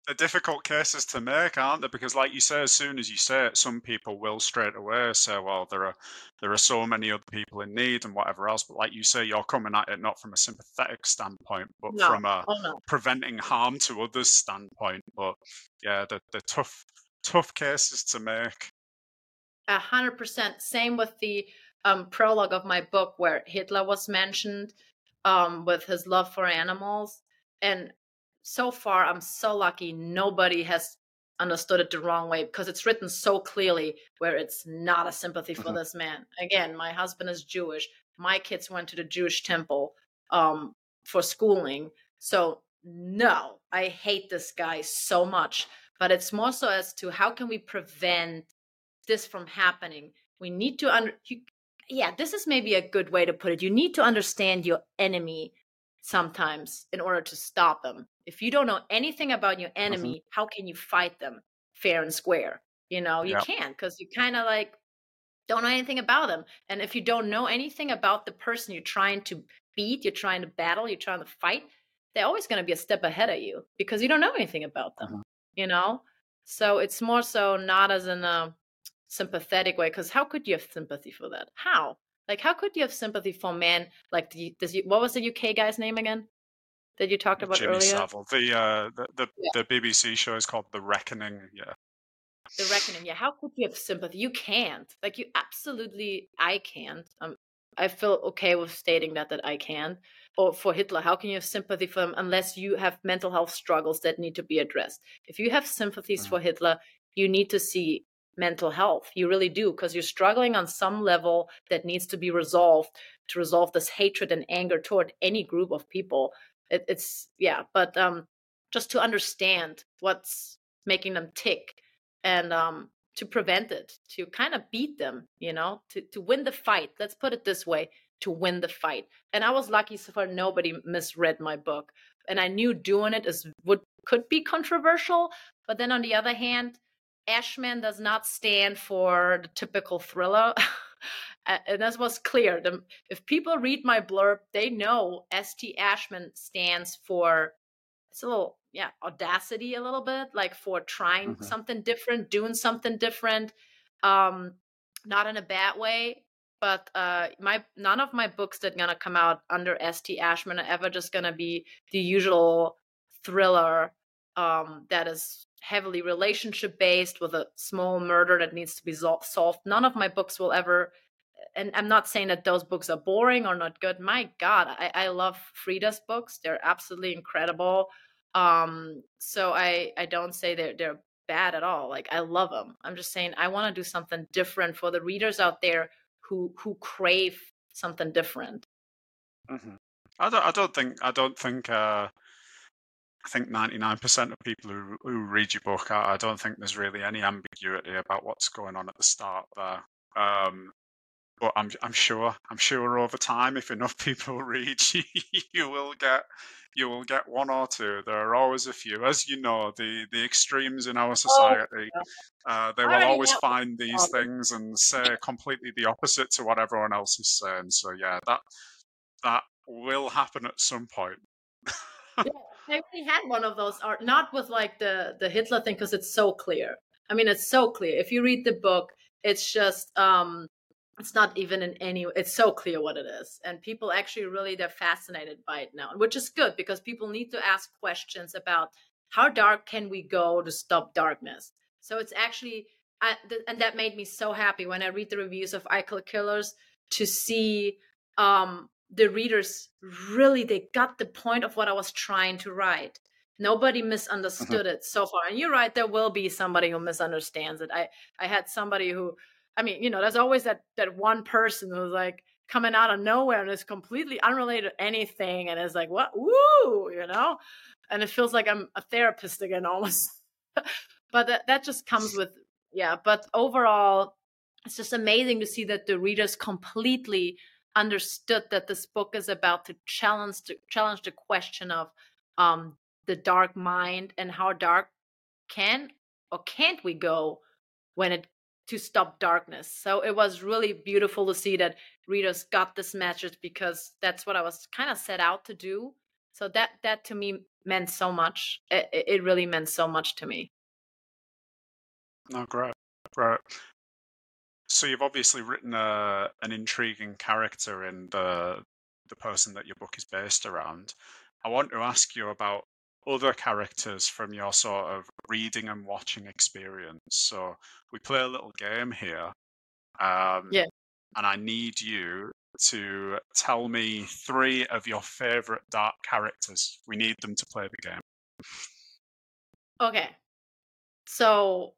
they're difficult cases to make, aren't they? Because, like you say, as soon as you say it, some people will straight away say, "Well, there are there are so many other people in need and whatever else." But like you say, you're coming at it not from a sympathetic standpoint, but no. from a oh, no. preventing harm to others standpoint. But yeah, they're, they're tough tough cases to make. A hundred percent. Same with the um, prologue of my book, where Hitler was mentioned um, with his love for animals, and so far i'm so lucky nobody has understood it the wrong way because it's written so clearly where it's not a sympathy for mm-hmm. this man. Again my husband is jewish. My kids went to the jewish temple um, for schooling. So no i hate this guy so much. But it's more so as to how can we prevent this from happening? We need to under you, yeah this is maybe a good way to put it. You need to understand your enemy sometimes in order to stop them. If you don't know anything about your mm-hmm. enemy, mm-hmm. how can you fight them fair and square? You know, you can't because you kind of like don't know anything about them. And if you don't know anything about the person you're trying to beat, you're trying to battle, you're trying to fight, they're always going to be a step ahead of you because you don't know anything about them, mm-hmm. you know? So it's more so not as in a sympathetic way because how could you have sympathy for that? How? Like, how could you have sympathy for men? Like, the, does you, what was the UK guy's name again that you talked about Jimmy earlier? Savile. The uh, the the, yeah. the BBC show is called The Reckoning. Yeah. The Reckoning. Yeah. How could you have sympathy? You can't. Like, you absolutely. I can't. Um, I feel okay with stating that that I can't. Or for Hitler, how can you have sympathy for him unless you have mental health struggles that need to be addressed? If you have sympathies mm-hmm. for Hitler, you need to see mental health. You really do, because you're struggling on some level that needs to be resolved to resolve this hatred and anger toward any group of people. It, it's, yeah, but um, just to understand what's making them tick and um, to prevent it, to kind of beat them, you know, to, to win the fight. Let's put it this way to win the fight. And I was lucky so far nobody misread my book. And I knew doing it is would could be controversial, but then on the other hand, Ashman does not stand for the typical thriller. and this was clear. The, if people read my blurb, they know St. Ashman stands for it's a little yeah audacity a little bit like for trying mm-hmm. something different doing something different um not in a bad way but uh my none of my books that gonna come out under st ashman are ever just gonna be the usual thriller um that is heavily relationship based with a small murder that needs to be solved. None of my books will ever, and I'm not saying that those books are boring or not good. My God, I, I love Freida's books. They're absolutely incredible. Um, so I, I don't say they're, they're bad at all. Like I love them. I'm just saying I want to do something different for the readers out there who, who crave something different. Mm-hmm. I don't, I don't think, I don't think, uh, I think 99% of people who, who read your book, I, I, don't think there's really any ambiguity about what's going on at the start there. Um, but I'm I'm sure I'm sure over time, if enough people read, you will get you will get one or two. There are always a few, as you know, the the extremes in our Oh, society. Uh, they will always find these things and say completely the opposite to what everyone else is saying. So yeah, that that will happen at some point. Yeah, I already had one of those art, not with like the the Hitler thing because it's so clear. I mean, it's so clear. If you read the book, it's just um, it's not even in any. It's so clear what it is, and people actually really they're fascinated by it now, which is good because people need to ask questions about how dark can we go to stop darkness. So it's actually, I, th- and that made me so happy when I read the reviews of I Killers to see um the readers really they got the point of what I was trying to write. Nobody Mhm. misunderstood it so far. And you're right, there will be somebody who misunderstands it. I I had somebody who I mean, you know, there's always that that one person who's like coming out of nowhere and is completely unrelated to anything and is like, what woo, you know? And it feels like I'm a therapist again almost. but that that just comes with yeah, but overall it's just amazing to see that the readers completely understood that this book is about to challenge to challenge the question of um the dark mind and how dark can or can't we go when it to stop darkness so it was really beautiful to see that readers got this message because that's what i was kind of set out to do so that that to me meant so much it, it really meant so much to me No, great, great. So you've obviously written a, an intriguing character in the the person that your book is based around. I want to ask you about other characters from your sort of reading and watching experience. So we play a little game here. Um, Yeah. And I need you to tell me three of your favorite dark characters. We need them to play the game. okay so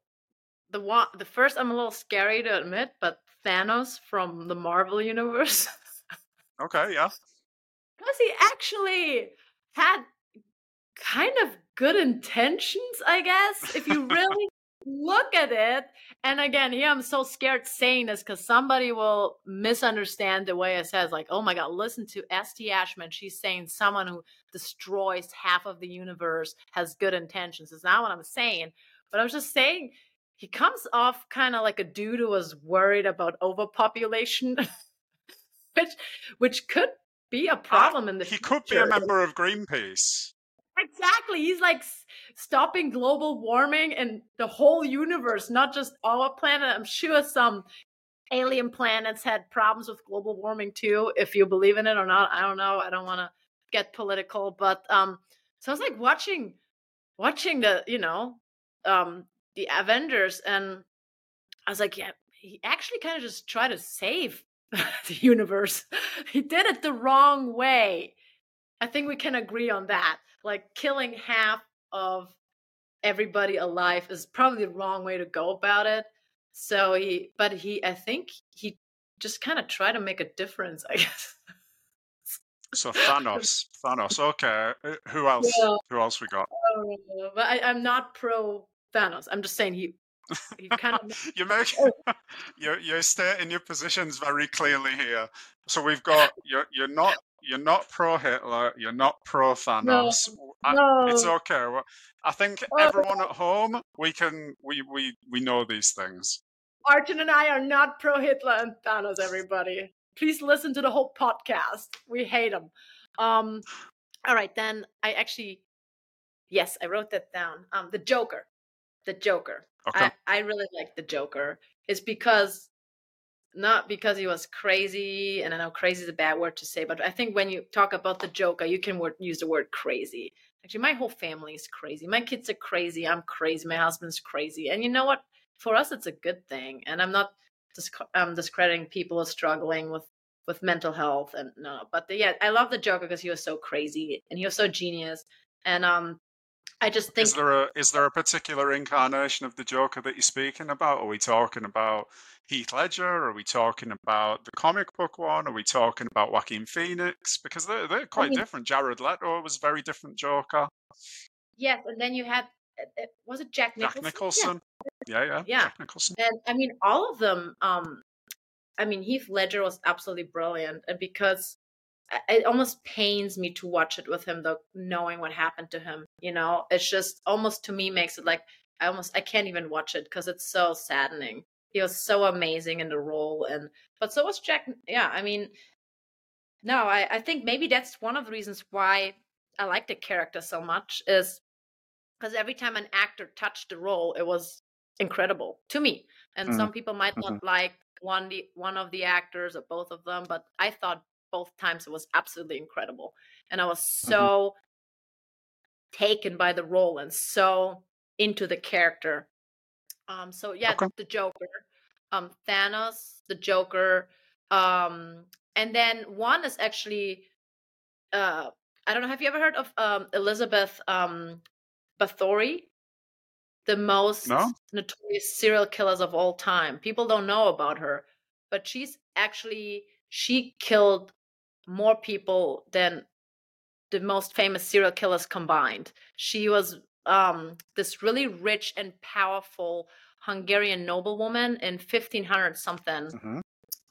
the one the first i'm a little scary to admit but thanos from the marvel universe Okay, yeah. because he actually had kind of good intentions, I guess, if you really look at it. And again, here I'm so scared saying this because somebody will misunderstand the way it says, like, oh my God, listen to S.T. Ashman. She's saying someone who destroys half of the universe has good intentions. It's not what I'm saying. But I was just saying he comes off kind of like a dude who was worried about overpopulation. which which could be a problem in the he future. could be a member of Greenpeace. Exactly. He's like stopping global warming and the whole universe, not just our planet. I'm sure some alien planets had problems with global warming too, if you believe in it or not. I don't know. I don't want to get political, but um so I was like watching watching the, you know, um the Avengers and I was like, yeah, he actually kind of just tried to save the universe. he did it the wrong way. I think we can agree on that. Like killing half of everybody alive is probably the wrong way to go about it. So he, but he, I think he just kind of tried to make a difference, I guess. So Thanos, Thanos. Okay, Uh, who else? Yeah. Who else we got? Uh, but I, I'm not pro Thanos. I'm just saying he, he kind of. you make Oh. you're you're stating your positions very clearly here. So we've got you're you're not you're not pro Hitler. You're not pro Thanos. I- no. It's okay. I think everyone at home we can we we we know these things. Arton and I are not pro Hitler and Thanos, everybody. Please listen to the whole podcast. We hate them. Um, all right, then I actually, yes, I wrote that down. Um, the Joker. The Joker. Okay. I, I really like the Joker. It's because, not because he was crazy, and I know crazy is a bad word to say, but I think when you talk about the Joker, you can word, use the word crazy. Actually, my whole family is crazy. My kids are crazy. I'm crazy. My husband's crazy. And you know what? For us, it's a good thing. And I'm not disc- um, discrediting people struggling with with mental health and no, but the, yeah, I love the Joker because he was so crazy and he was so genius. And um, I just think Is there a is there a particular incarnation of the Joker that you're speaking about? Are we talking about Heath Ledger? Are we talking about the comic book one? Are we talking about Joaquin Phoenix? Because they're they're quite mean- different. Jared Leto was a very different Joker. yes. And then you had uh, uh, was it Jack Nicholson? Jack Nicholson. Yeah, yeah. Yeah. Jack Nicholson. And I mean, all of them. Um, I mean, Heath Ledger was absolutely brilliant, and because it almost pains me to watch it with him, though, knowing what happened to him. You know, it's just almost to me makes it like I almost I can't even watch it because it's so saddening. He was so amazing in the role, and but so was Jack. Yeah, I mean, no, I I think maybe that's one of the reasons why I like the character so much is because every time an actor touched the role, it was incredible to me. And mm-hmm. some people might not mm-hmm. like one the one of the actors or both of them, but I thought both times it was absolutely incredible, and I was mm-hmm. so mm-hmm. taken by the role and so into the character. Um, so yeah, okay. the Joker, um, Thanos, the Joker, um, and then one is actually, uh, I don't know. Have you ever heard of um, Elizabeth um, Bathory? The most no? notorious serial killers of all time. People don't know about her, but she's actually she killed more people than the most famous serial killers combined. She was um, this really rich and powerful Hungarian noblewoman in 1500 something. Mm-hmm.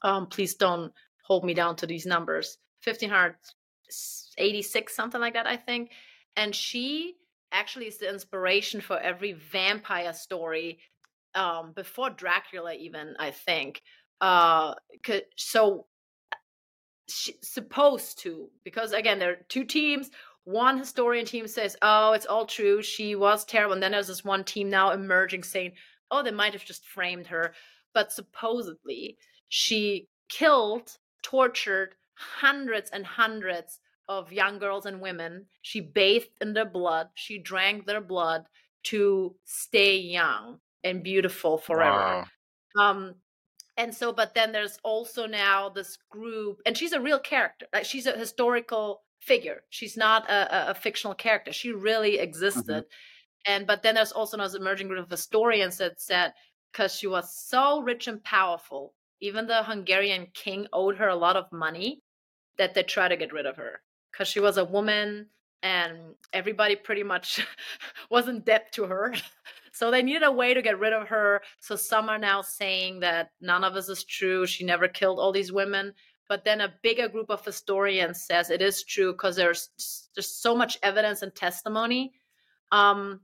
Um, please don't hold me down to these numbers. 1586 something like that, I think. And she actually is the inspiration for every vampire story um, before Dracula, even I think. Uh, so supposed to because again there are two teams one historian team says, oh, it's all true. She was terrible. And then there's this one team now emerging saying, oh, they might have just framed her. But supposedly, she killed, tortured hundreds and hundreds of young girls and women. She bathed in their blood. She drank their blood to stay young and beautiful forever. Wow. Um, and so, but then there's also now this group, and she's a real character. Like she's a historical figure. She's not a, a, fictional character. She really mm-hmm. existed. Mm-hmm. And but then there's also an emerging group of historians that said because she was so rich and powerful, even the Hungarian king owed her a lot of money that they tried to get rid of her because she was a woman and everybody pretty much was in debt to her. So they needed a way to get rid of her. So some are now saying that none of this is true. She never killed all these women but then a bigger group of historians says it is true because there's just so much evidence and testimony um,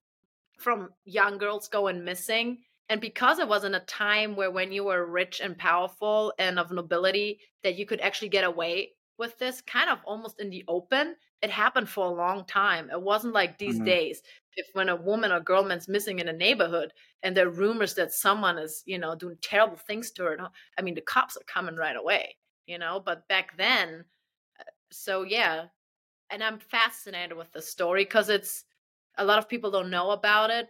from young girls going missing and because it was in a time where when you were rich and powerful and of nobility that you could actually get away with this kind of almost in the open it happened for a long time it wasn't like these mm-hmm. days if when a woman or girl man's missing in a neighborhood and there are rumors that someone is you know doing terrible things to her i mean the cops are coming right away you know but back then uh, so yeah. And i'm fascinated with the story because it's a lot of people don't know about it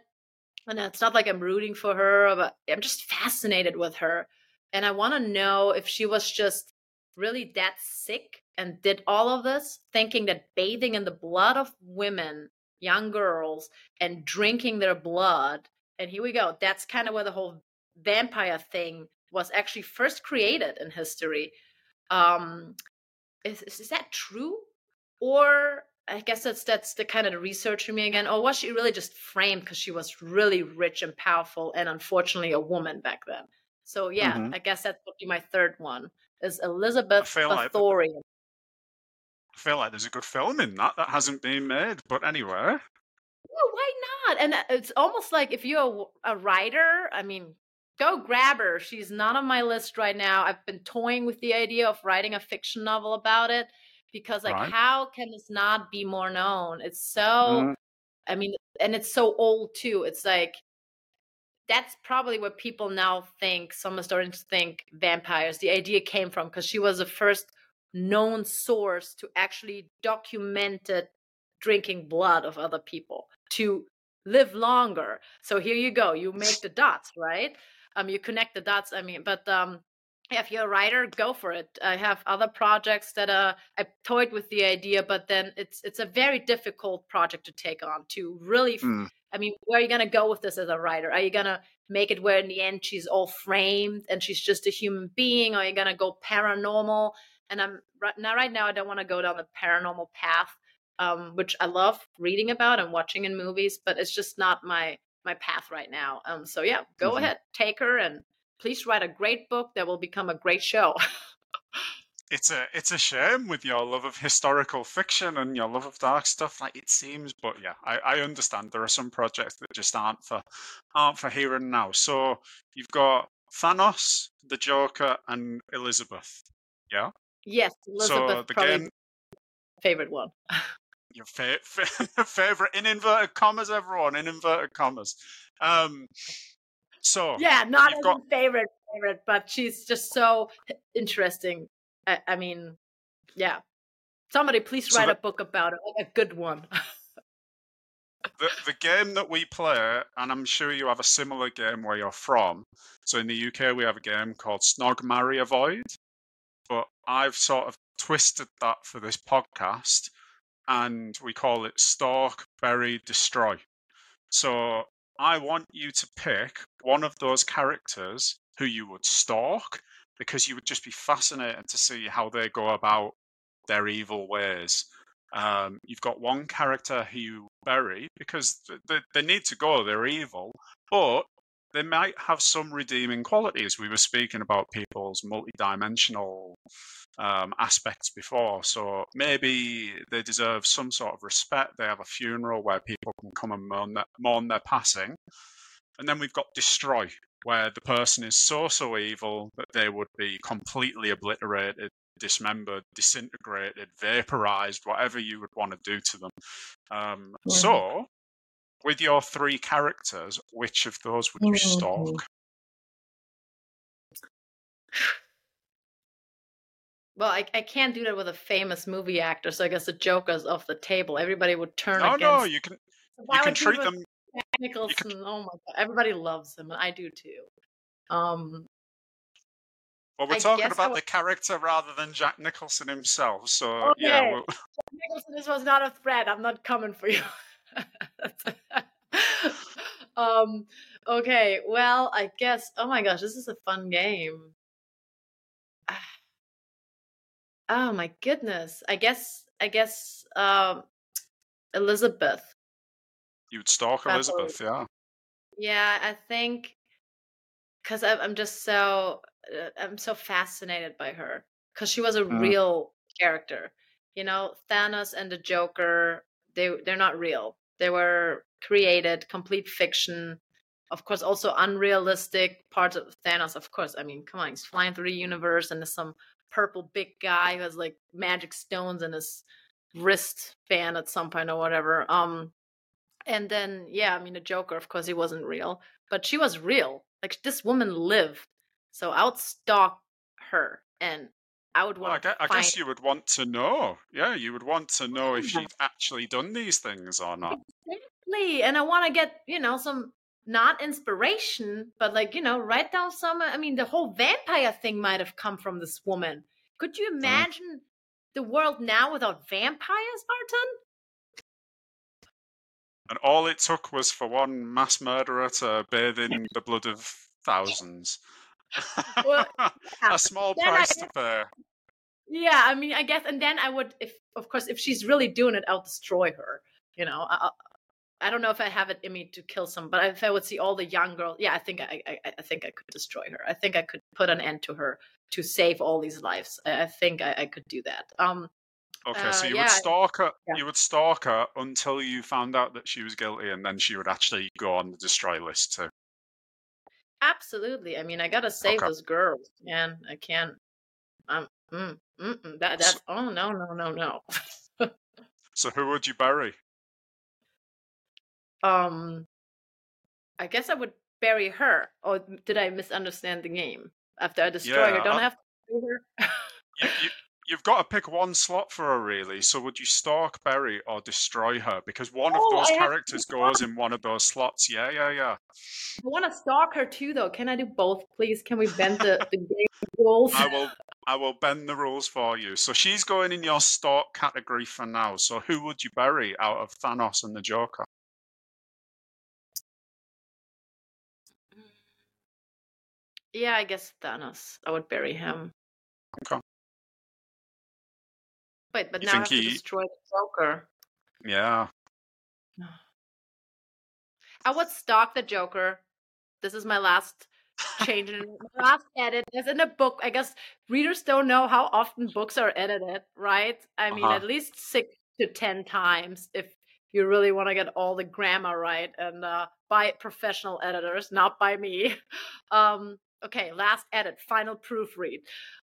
and it's not like i'm rooting for her but i'm just fascinated with her. And i want to know if she was just really that sick and did all of this thinking that bathing in the blood of women young girls and drinking their blood and here we go that's kind of where the whole vampire thing was actually first created in history um, is, is that true? Or I guess that's that's the kind of the research for me again. Or was she really just framed because she was really rich and powerful and unfortunately a woman back then? So yeah, mm-hmm. I guess that would be my third one is Elizabeth Bathory. Like, I feel like there's a good film in that that hasn't been made, but anyway. Well, why not? And uh, it's almost like if you're a, a writer, I mean, go grab her. She's not on my list right now. I've been toying with the idea of writing a fiction novel about it because, like, right. how can this not be more known? It's so, mm. I mean, and it's so old too. It's like, that's probably what people now think, some historians think vampires. The idea came from because she was the first known source to actually documented drinking blood of other people to live longer. So here you go. You make the dots, right? um, you connect the dots. I mean, but um, if you're a writer, go for it. I have other projects that uh, I toyed with the idea, but then it's it's a very difficult project to take on. To really, mm. I mean, where are you gonna go with this as a writer? Are you gonna make it where in the end she's all framed and she's just a human being? Or are you gonna go paranormal? And I'm right now, right now, I don't want to go down the paranormal path, um, which I love reading about and watching in movies, but it's just not my my path right now. Um, so yeah, go mm-hmm. ahead, take her and please write a great book that will become a great show. it's a it's a shame with your love of historical fiction and your love of dark stuff like it seems but yeah I, I understand there are some projects that just aren't for aren't for here and now so you've got thanos the joker and elizabeth yeah yes elizabeth so the game favorite one your fa- fa- favorite in inverted commas everyone in inverted commas um so yeah not got... favorite favorite but she's just so interesting I, I mean, yeah. Somebody please write so the, a book about it, a good one. the the game that we play, and I'm sure you have a similar game where you're from. So in the UK, we have a game called Snog Marry Avoid, I've sort of twisted that for this podcast, and we call it Stalk, Bury, Destroy. So I want you to pick one of those characters who you would stalk because you would just be fascinated to see how they go about their evil ways. Um, you've got one character who you bury because they, they need to go, they're evil, but they might have some redeeming qualities. We were speaking about people's multidimensional um, aspects before, so maybe they deserve some sort of respect. They have a funeral where people can come and mourn their, mourn their passing. And then we've got destroy, where the person is so so evil that they would be completely obliterated dismembered disintegrated vaporized whatever you would want to do to them um, mm-hmm. so with your three characters which of those would you mm-hmm. stalk Well, I, I can't do that with a famous movie actor, so I guess the Joker's off the table. Everybody would turn no, against. No, you can. you can treat them. Nicholson, could... oh my god, everybody loves him, and I do too. Um, well, we're I talking about the character rather than Jack Nicholson himself, so okay. yeah. We'll... Jack Nicholson, this was not a threat. I'm not coming for you. um. Okay. Well, I guess. Oh my gosh, this is a fun game. Oh my goodness. I guess. I guess. Um, Elizabeth. You would stalk Elizabeth, yeah. Yeah, I think because I'm just so uh, I'm so fascinated by her because she was a mm. real character. You know, Thanos and the Joker, they they're not real. They were created, complete fiction. Of course, also unrealistic parts of Thanos. Of course, I mean, come on, he's flying through the universe, and there's some purple big guy who has like magic stones in his wristband at some point or whatever. Um, and then, yeah, I mean, the Joker, of course, he wasn't real, but she was real. Like this woman lived. So I would stalk her, and I would want. Well, I, guess, I guess you would want to know. Yeah, you would want to know if she'd actually done these things or not. Exactly, and I want to get you know some not inspiration, but like you know, write down some. I mean, the whole vampire thing might have come from this woman. Could you mm. imagine mm. the world now without vampires, Martin? And all it took was for one mass murderer to bathe in the blood of thousands. Well, a small price I, to pay. Yeah, I mean, I guess, and then I would, if of course, if she's really doing it, I'll destroy her. You know, I, I don't know if I have it in me to kill some, but if I would see all the young girls, yeah, I think I, I, I think I could destroy her. I think I could put an end to her to save all these lives. I, I think I, I could do that. Um, Okay, uh, so you yeah. would stalk her. Yeah. You would stalk her until you found out that she was guilty, and then she would actually go on the destroy list too. Absolutely. I mean, I gotta save okay. those girls, man. I can't. Um. Mm, mm, that that's. Oh no no no no. so who would you bury? Um. I guess I would bury her. Or did I misunderstand the game? After I destroy yeah, her, don't I, I have to bury her. you, you, You've got to pick one slot for her, really. So would you stalk bury or destroy her? Because one oh, of those I characters goes in one of those slots. Yeah, yeah, yeah. I want to stalk her too, though. Can I do both, please? Can we bend the, the game rules? I will. I will bend the rules for you. So she's going in your stalk category for now. So who would you bury out of Thanos and the Joker? Mm. Yeah, I guess Thanos. I would bury him. Okay. Wait, but you now I have he... to destroy the Joker. Yeah. I would stalk the Joker. This is my last change it. My last edit is in a book. I guess readers don't know how often books are edited, right? I mean, Uh-huh. at least six to ten times if you really want to get all the grammar right, and uh, by professional editors, not by me. Um, okay, last edit, final proofread.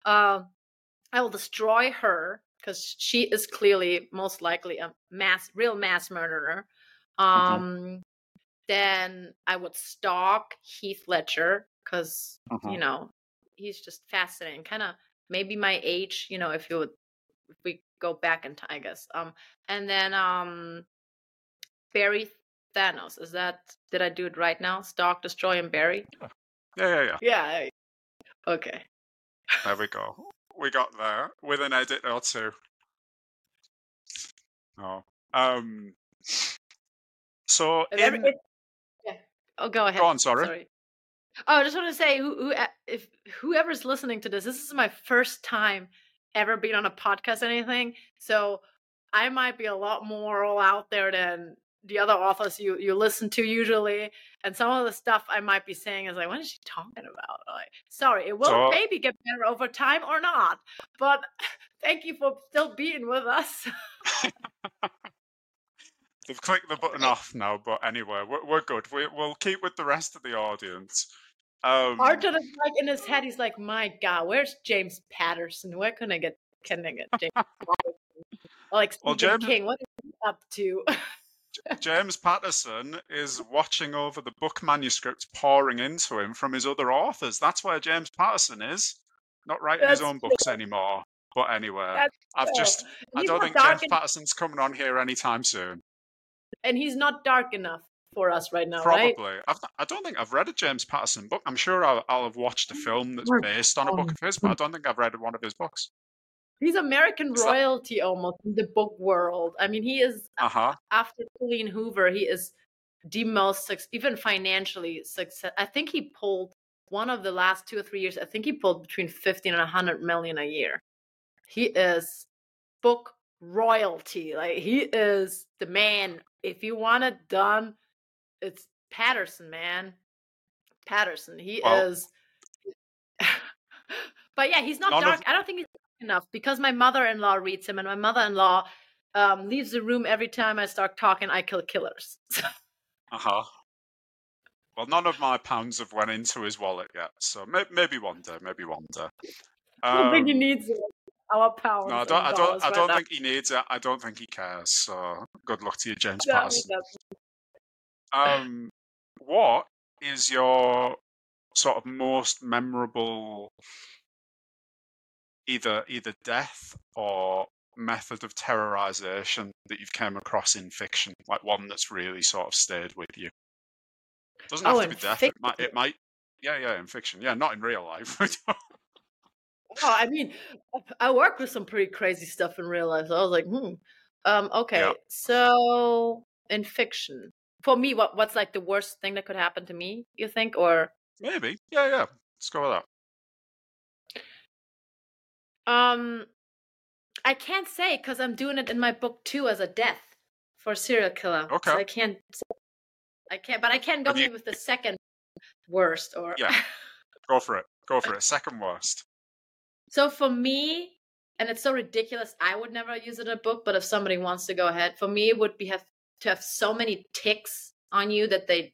Uh, I will destroy her because she is clearly most likely a mass, real mass murderer. Um, Then I would stalk Heath Ledger because you know he's just fascinating. Kind of maybe my age, you know, if you would, if we go back in time, I guess. Um, and then um, bury Thanos. Is that did I do it right now? Stalk, destroy, and bury. Yeah, yeah, yeah. Yeah. Okay. There we go. We got there with an edit or two. Oh. Um. So in, it- yeah. Oh, go ahead. Go on, sorry. Oh, I just want to say, who, who, if whoever's listening to this, this is my first time ever being on a podcast or anything. So I might be a lot more all out there than the other authors you you listen to usually. And some of the stuff I might be saying is like, what is she talking about? Like, sorry, it will So- maybe get better over time or not. But thank you for still being with us. they've clicked the button off now, but anyway, we're, we're good. We, we'll keep with the rest of the audience. Um, Arton is like in his head, he's like, my God, where's James Patterson? Where can I get can I get James like Well, Stephen James- King, what is he up to? James Patterson is watching over the book manuscripts pouring into him from his other authors. That's where James Patterson is, not writing his That's own books anymore. But anyway, That's I've just I He's don't think James en- Patterson's coming on here anytime soon. and he's not dark enough for us right now, right? Probably. I've, I don't think I've read a James Patterson book. I'm sure I'll, I'll have watched a mm. film that's based on a book of his, but I don't think I've read one of his books. He's American royalty almost in the book world. I mean, he is Uh huh. after Colleen Hoover, he is the most even financially success. I think he pulled one of the last two or three years. I think he pulled between fifteen and hundred million a year. He is book royalty. Like he is the man. If you want it done, it's Patterson, man. Patterson. He Well- is. but yeah, he's not None of- dark. I don't think he's dark enough because my mother-in-law reads him, and my mother-in-law um, leaves the room every time I start talking. I kill killers. Uh huh. Well, none of my pounds have went into his wallet yet, so may- maybe one day, maybe one day. I don't think he Um, needs it. Our pounds. No, I don't. I don't. I don't now. think he needs it. I don't think he cares. So good luck to you, James Patterson. Um, what is your sort of most memorable either either death or method of terrorization that you've came across in fiction? Like one that's really sort of stayed with you. It Doesn't have Oh, to be death. It might. It might. Yeah, yeah, in fiction. Yeah, not in real life. Oh, I mean, I work with some pretty crazy stuff in real life. So I was like, hmm. Um, okay, Yeah. so in fiction, for me, what what's like the worst thing that could happen to me? You think, or Maybe. Yeah, yeah. Let's go with that. Um, I can't say because I'm doing it in my book too as a death for a serial killer. Okay. so I can't. I can't, but I can go you- with the second worst or Yeah. Go for it. Go for it. Second worst. So for me, and it's so ridiculous, I would never use it in a book. But if somebody wants to go ahead, for me, it would be have to have so many ticks on you that they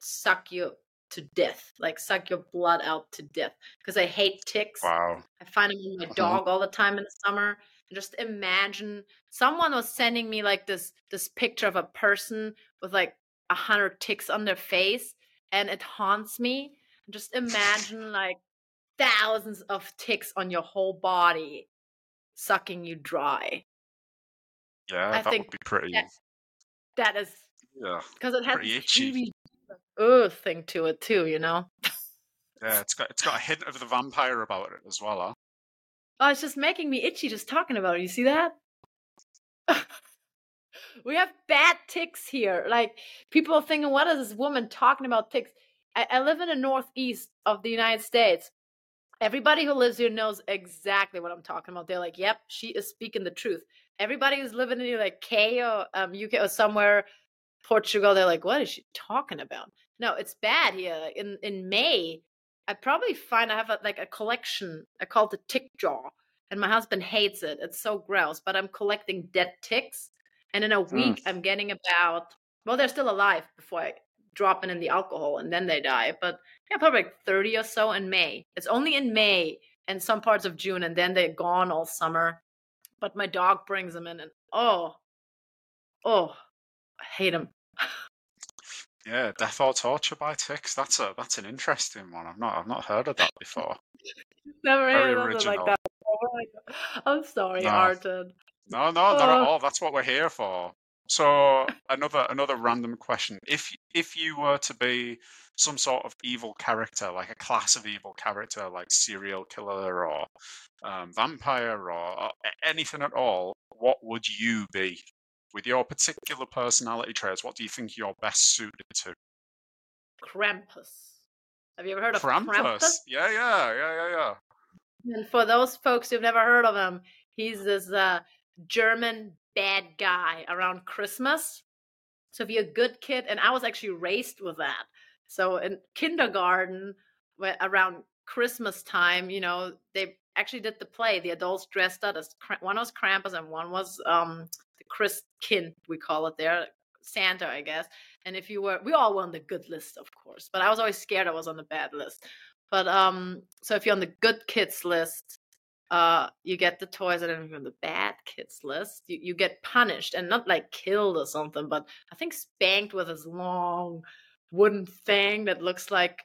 suck you to death, like suck your blood out to death. Because I hate ticks. Wow. I find them in my Mhm. dog all the time in the summer. And just imagine someone was sending me like this this picture of a person with like a hundred ticks on their face, and it haunts me. Just imagine like thousands of ticks on your whole body, sucking you dry. Yeah, I that think would be pretty. that- That is Yeah. because it has itchy. Ugh thing to it too, you know. Yeah, it's got it's got a hint of the vampire about it as well, huh? Oh, it's just making me itchy just talking about it. You see that? we have bad ticks here. Like people are thinking, what is this woman talking about ticks? I, I live in the northeast of the United States. Everybody who lives here knows exactly what I'm talking about. They're like, "Yep, she is speaking the truth." Everybody who's living in like K or um, UK or somewhere, Portugal, they're like, "What is she talking about?" No, it's bad here. In in May, I probably find I have a, like a collection. I call it the tick jaw, and my husband hates it. It's so gross. But I'm collecting dead ticks, and in a week mm. I'm getting about well, they're still alive before I drop in the alcohol, and then they die. But yeah, probably like 30 or so in May. It's only in May and some parts of June, and then they're gone all summer. But my dog brings them in, and oh, oh, I hate them. Yeah, death or torture by ticks. That's a that's an interesting one. I've not I've not heard of that before. Never Very heard of like that. I'm sorry, no. Arton. No, no, not at all. That's what we're here for. So another another random question: If if you were to be some sort of evil character, like a class of evil character, like serial killer or um, vampire or, or anything at all, what would you be? With your particular personality traits, what do you think you're best suited to? Krampus. Have you ever heard of Krampus? Krampus? Yeah, yeah, yeah, yeah, yeah. And for those folks who've never heard of him, he's this uh, German bad guy around Christmas. So if you're a good kid, and I was actually raised with that. So in kindergarten, around Christmas time, you know, they actually did the play. The adults dressed up as one was Krampus and one was um, Christkind, we call it there, Santa, I guess. And if you were, we all were on the good list, of course, but I was always scared I was on the bad list. But um, so if you're on the good kids list, uh, you get the toys, and if you're on the bad kids list, you, you get punished and not like killed or something, but I think spanked with this long wooden thing that looks like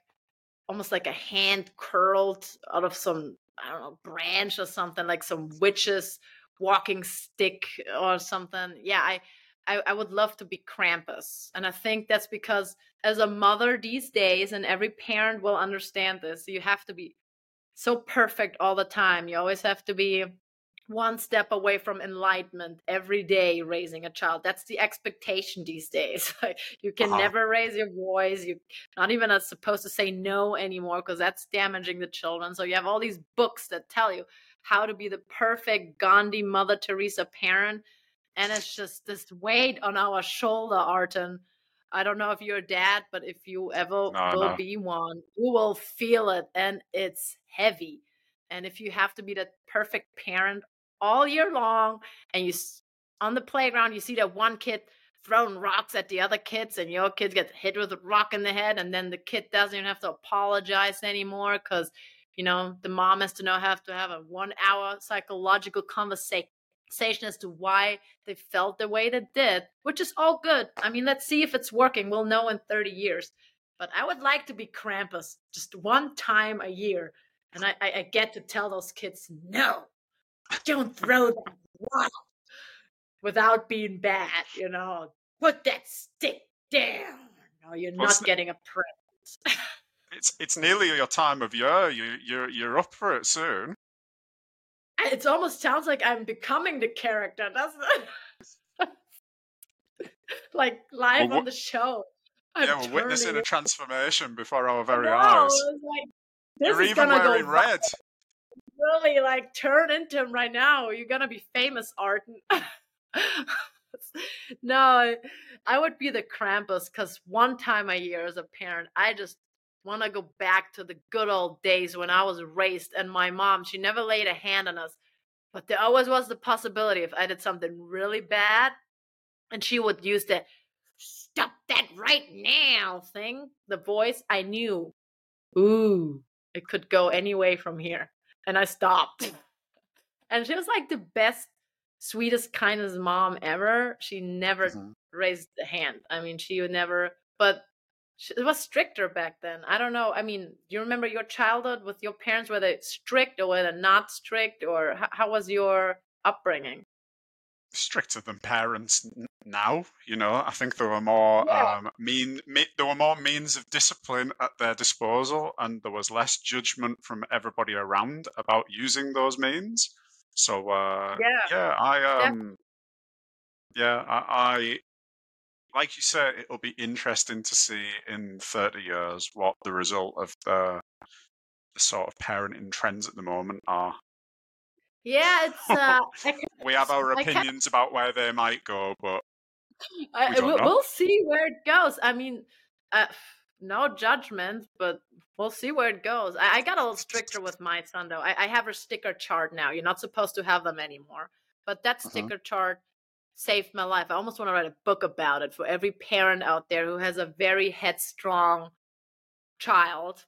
almost like a hand curled out of some I don't know branch or something, like some witches walking stick or something. Yeah, I, I, I would love to be Krampus. And I think that's because as a mother these days, and every parent will understand this, you have to be so perfect all the time. You always have to be one step away from enlightenment every day raising a child that's the expectation these days you can uh-huh. never raise your voice you're not even supposed to say no anymore because that's damaging the children so you have all these books that tell you how to be the perfect Gandhi Mother Teresa parent. And it's just this weight on our shoulder, Arton. I don't know if you're a dad, but if you ever no, will no. be one, you will feel it and it's heavy. And if you have to be the perfect parent all year long and you on the playground, you see that one kid throwing rocks at the other kids and your kids get hit with a rock in the head and then the kid doesn't even have to apologize anymore because you know the mom has to know have to have a one hour psychological conversation as to why they felt the way they did which is all good. I mean let's see if it's working. We'll know in 30 years. But i would like to be krampus just one time a year and i, I, I get to tell those kids no don't throw that without being bad you know put that stick down no you're not getting a present it's it's nearly your time of year. You you're you're up for it soon. It almost sounds like I'm becoming the character, doesn't it? like live well, on the show. I'm yeah, we're witnessing a transformation before our very eyes. Like, You're even wearing red. Really, like turn into him right now. You're gonna be famous, Arton. no, I would be the Krampus because one time a year as a parent, I just want to go back to the good old days when I was raised and my mom, she never laid a hand on us. But there always was the possibility if I did something really bad and she would use the stop that right now thing, the voice, I knew, ooh, it could go any way from here. And I stopped. and she was like the best, sweetest, kindest mom ever. She never mm-hmm. raised a hand. I mean, she would never, but it was stricter back then. I don't know. I mean, do you remember your childhood with your parents? Were they strict or were they not strict, or how, how was your upbringing? Stricter than parents now. You know, I think there were more yeah. um, mean. Me, there were more means of discipline at their disposal, and there was less judgment from everybody around about using those means. So uh, yeah, yeah, I um, yeah, I, I like you said, it'll be interesting to see in 30 years what the result of the, the sort of parenting trends at the moment are. Yeah, it's. Uh, we have our opinions about where they might go, but I, we we'll, we'll, see where it goes. I mean, uh, no judgment, but we'll see where it goes. I, I got a little stricter with my son though. I, I, have a sticker chart now. You're not supposed to have them anymore, but that uh-huh. sticker uh-huh. chart saved my life. I almost want to write a book about it for every parent out there who has a very headstrong child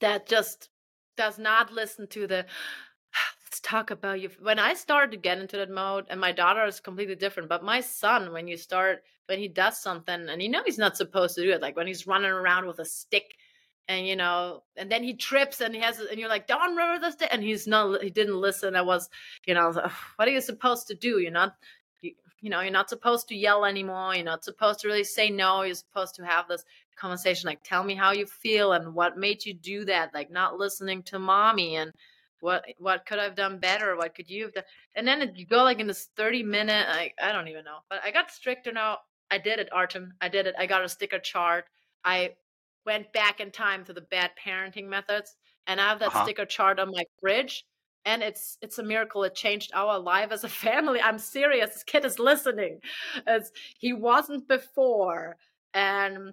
that just does not listen to the let's talk about you when i started to get into that mode and my daughter is completely different but my son when you start when he does something and you know he's not supposed to do it like when he's running around with a stick and you know and then he trips and he has and you're like don't remember this stick and he's not he didn't listen. I was you know what are you supposed to do? You're not you, know you're not supposed to yell anymore you're not supposed to really say no you're supposed to have this conversation like tell me how you feel and what made you do that like not listening to mommy and what what could I've done better? What could you have done? And then you go like in this 30 minute, I, I don't even know. But I got stricter now. I did it, Arton. I did it. I got a sticker chart. I went back in time to the bad parenting methods and I have that uh-huh. sticker chart on my fridge. And it's it's a miracle. It changed our life as a family. I'm serious. This kid is listening. As he wasn't before. And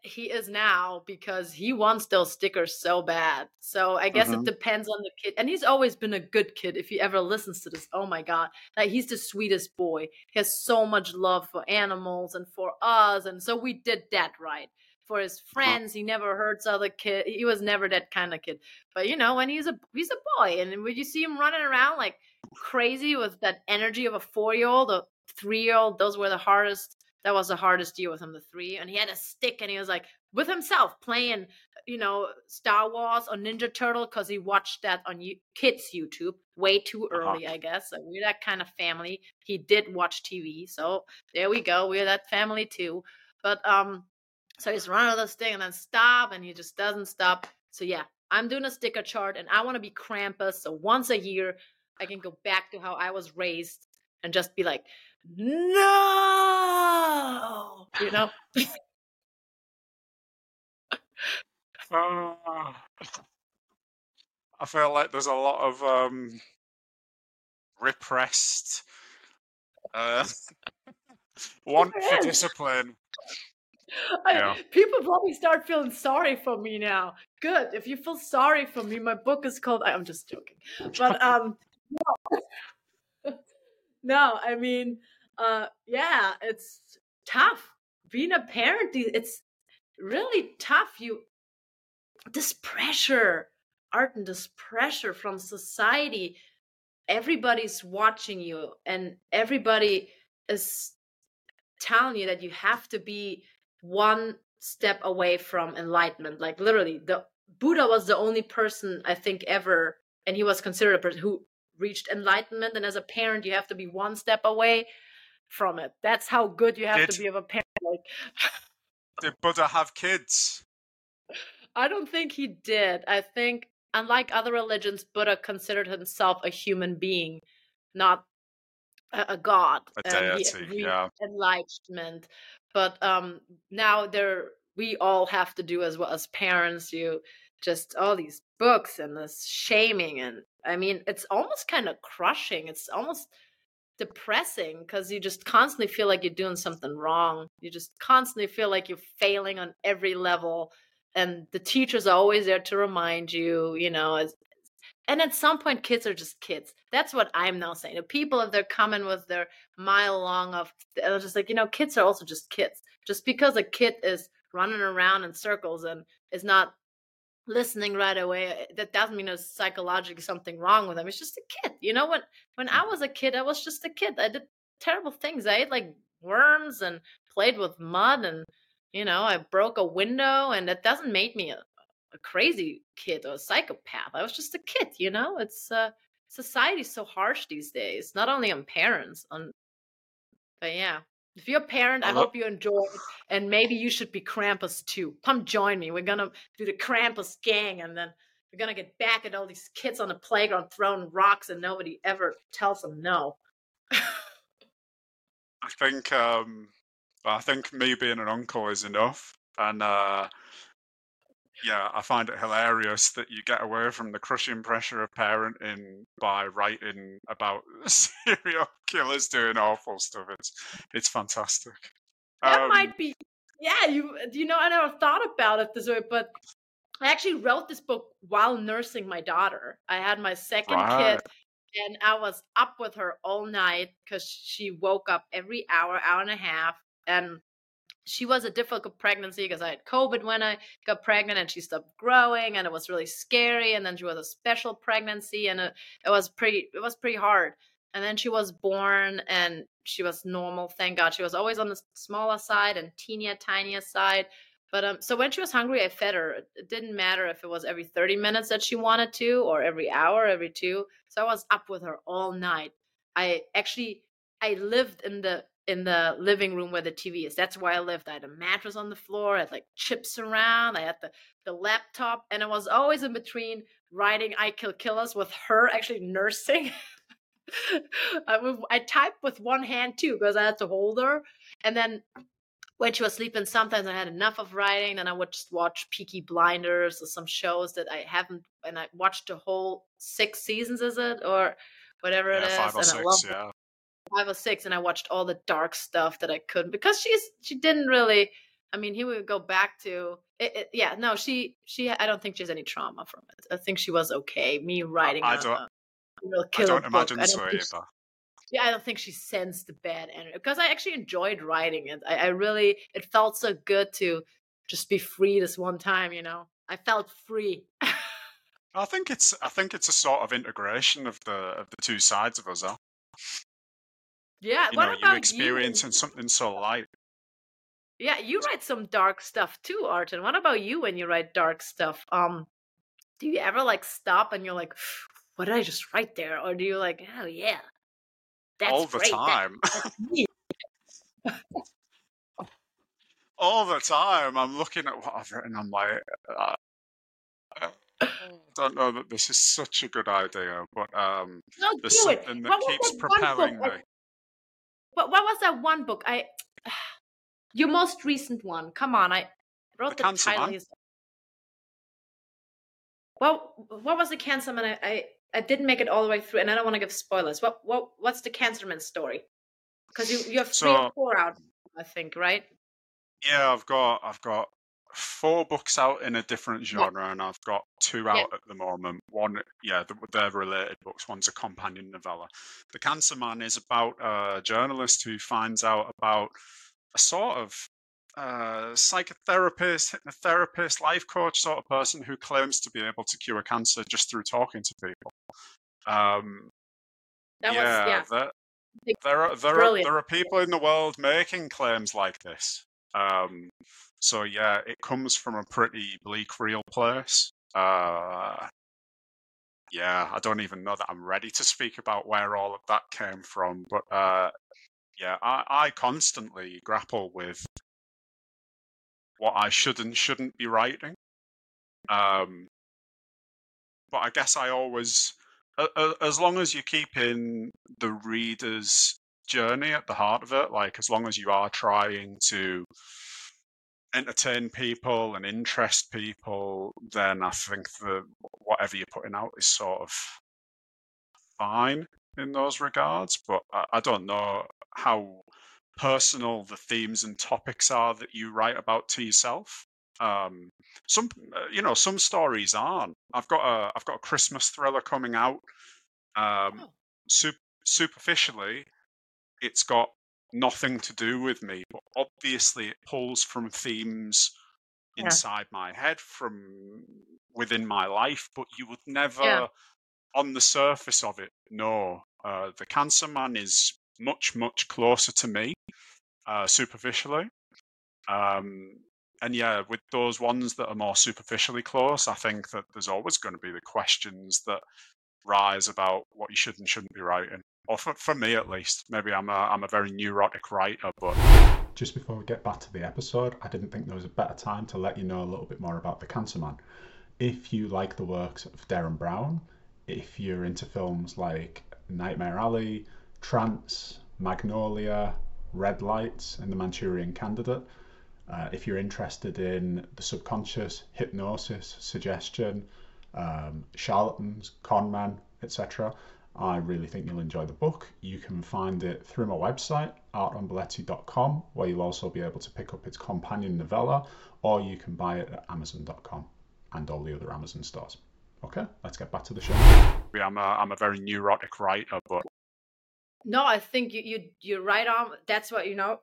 he is now because he wants those stickers so bad. So I guess mm-hmm. it depends on the kid. And he's always been a good kid. If he ever listens to this, oh my god, like he's the sweetest boy. He has so much love for animals and for us, and so we did that right. For his friends, he never hurts other kids. He was never that kind of kid. But you know, when he's a he's a boy, and when you see him running around like crazy with that energy of a four year old, a three year old, those were the hardest that was the hardest year with him, the three. And he had a stick and he was like with himself playing, you know, Star Wars or Ninja Turtle because he watched that on kids' YouTube way too uh-huh. early, uh-huh. I guess. So we're that kind of family. He did watch TV. So there we go. We're that family too. But um, so he's running this thing and then stop and he just doesn't stop. So yeah, I'm doing a sticker chart and I want to be Krampus. So once a year, I can go back to how I was raised and just be like, no, you know. uh, I feel like there's a lot of um, repressed uh, want for discipline. I, yeah. People probably start feeling sorry for me now. Good. If you feel sorry for me, my book is called. I'm just joking, but um, no, no I mean, uh yeah it's tough being a parent it's really tough you this pressure art and this pressure from society everybody's watching you and everybody is telling you that you have to be one step away from enlightenment like literally the buddha was the only person i think ever and he was considered a person who reached enlightenment and as a parent you have to be one step away from it. That's how good you have did, to be of a parent. Like, did Buddha have kids? I don't think he did. I think, unlike other religions, Buddha considered himself a human being, not a, a god. A deity, he, yeah. Enlightenment. But um, now there, we all have to do as well as parents. You just all these books and this shaming, and I mean, it's almost kind of crushing. It's almost depressing because you just constantly feel like you're doing something wrong. You just constantly feel like you're failing on every level. And the teachers are always there to remind you, you know, as, and at some point kids are just kids. That's what i'm now saying. People if they're coming with their mile long of they're just like you know kids are also just kids. Just because a kid is running around in circles and is not listening right away eh, that doesn't mean there's psychologically something wrong with them. It's just a kid you know? When when i was a kid i was just a kid. I did terrible things. I ate like worms and played with mud and you know i broke a window and that doesn't make me a, a crazy kid or a psychopath i was just a kid you know it's uh society's so harsh these days not only on parents on but yeah if you're a parent, I, I hope you enjoy it. And maybe you should be Krampus too. Come join me. We're going to do the Krampus gang and then we're going to get back at all these kids on the playground throwing rocks and nobody ever tells them no. I think um, I think me being an uncle is enough. And uh, yeah, I find it hilarious that you get away from the crushing pressure of parenting by writing about serial killers doing awful stuff. It's it's fantastic. That um, might be yeah, you you know, I never thought about it this way, but I actually wrote this book while nursing my daughter. I had my second Right. kid and I was up with her all night because she woke up every hour, hour and a half. And she was a difficult pregnancy because I had COVID when I got pregnant and she stopped growing and it was really scary. And then she was a special pregnancy and it, it was pretty it was pretty hard. And then she was born and she was normal, thank God. She was always on the smaller side and teenier, tinier side. But um, so when she was hungry, I fed her. It didn't matter if it was every 30 minutes that she wanted to or every hour, every two. So I was up with her all night. I actually I lived in the in the living room where the TV is. That's where I lived. I had a mattress on the floor. I had like chips around. I had the the laptop, and I was always in between writing "I Kill Killers" with her actually nursing. I, would, I typed with one hand too because I had to hold her, and then when she was sleeping, sometimes I had enough of writing, and I would just watch Peaky Blinders or some shows that I haven't, and I watched the whole six seasons, is it or whatever Yeah, it is, five or and I six, love yeah. Five or six, and I watched all the dark stuff that I couldn't because she's she didn't really. I mean, he would go back to it, it, yeah. No, she she. I don't think she has any trauma from it. I think she was okay. Me writing I don't- a I don't imagine I so don't she- either. yeah, I don't think she sensed the bad energy because I actually enjoyed writing it. I, I really, it felt so good to just be free this one time. You know, I felt free. I think it's I think it's a sort of integration of the of the two sides of us. Huh? Yeah. You what know, about you experiencing something so light. Yeah, you write some dark stuff too, Arton. What about you when you write dark stuff? Um, do you ever like stop and you're like, "What did I just write there?" Or do you like, "Oh yeah, that's all the great. time. all the time. I'm looking at what I've written. I'm like, uh, I don't know that this is such a good idea, but um, No, there's do it. something that What keeps that one book propelling me. What, what was that one book? I your most recent one. Come on, I wrote The the, title. Here. Well, what was the cancer man? I, I I didn't make it all the way through, and I don't want to give spoilers. What what what's the cancer man story? Because you you have three So- or four out, I think, right? Yeah, I've got I've got four books out in a different Yeah. genre, and I've got two out at the moment. One, yeah, th- they're related books. One's a companion novella. The Cancer Man is about a journalist who finds out about a sort of uh, psychotherapist, hypnotherapist, life coach sort of person who claims to be able to cure cancer just through talking to people. Um, That yeah, was yeah. there, there are there are there are people in the world making claims like this. Um, so yeah, it comes from a pretty bleak, real place. Uh, yeah, I don't even know that I'm ready to speak about where all of that came from, but uh, yeah, I, I constantly grapple with what I should and shouldn't be writing. Um, but I guess I always, as long as you keep in the reader's journey at the heart of it, like as long as you are trying to entertain people and interest people, then I think the whatever you're putting out is sort of fine in those regards. But I, I don't know how personal the themes and topics are that you write about to yourself. Um, some, uh, you know, some stories aren't. I've got a, I've got a Christmas thriller coming out. Um, Oh. sup- superficially, it's got nothing to do with me, but obviously it pulls from themes Yeah. inside my head from within my life. But you would never, Yeah. on the surface of it, know. Uh, the Cancer Man is much, much closer to me, uh, superficially. Um, and yeah, with those ones that are more superficially close, I think that there's always going to be the questions that rise about what you should and shouldn't be writing. Or for, for me at least. Maybe I'm a I'm a very neurotic writer, but Just before we get back to the episode, I didn't think there was a better time to let you know a little bit more about The Cancer Man. If you like the works of Derren Brown, if you're into films like Nightmare Alley, Trance, Magnolia, Red Lights, and The Manchurian Candidate, uh, if you're interested in the subconscious, hypnosis, suggestion, um, charlatans, con men, etc., I really think you'll enjoy the book. You can find it through my website, artonbaleci.com, where you'll also be able to pick up its companion novella, or you can buy it at amazon.com and all the other Amazon stores. Okay, let's get back to the show. I'm a, I'm a very neurotic writer, but no, I think you you you're right on. That's what you know.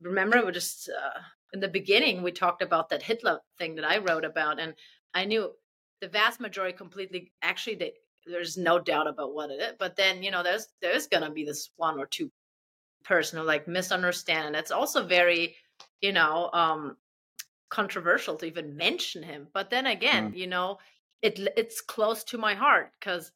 Remember, we just uh, in the beginning we talked about that Hitler thing that I wrote about, and I knew the vast majority completely actually they there's no doubt about what it is. But then, you know, there's there's gonna be this one or two person who like misunderstand. And it's also very, you know, um controversial to even mention him. But then again, mm. you know, it it's close to my heart because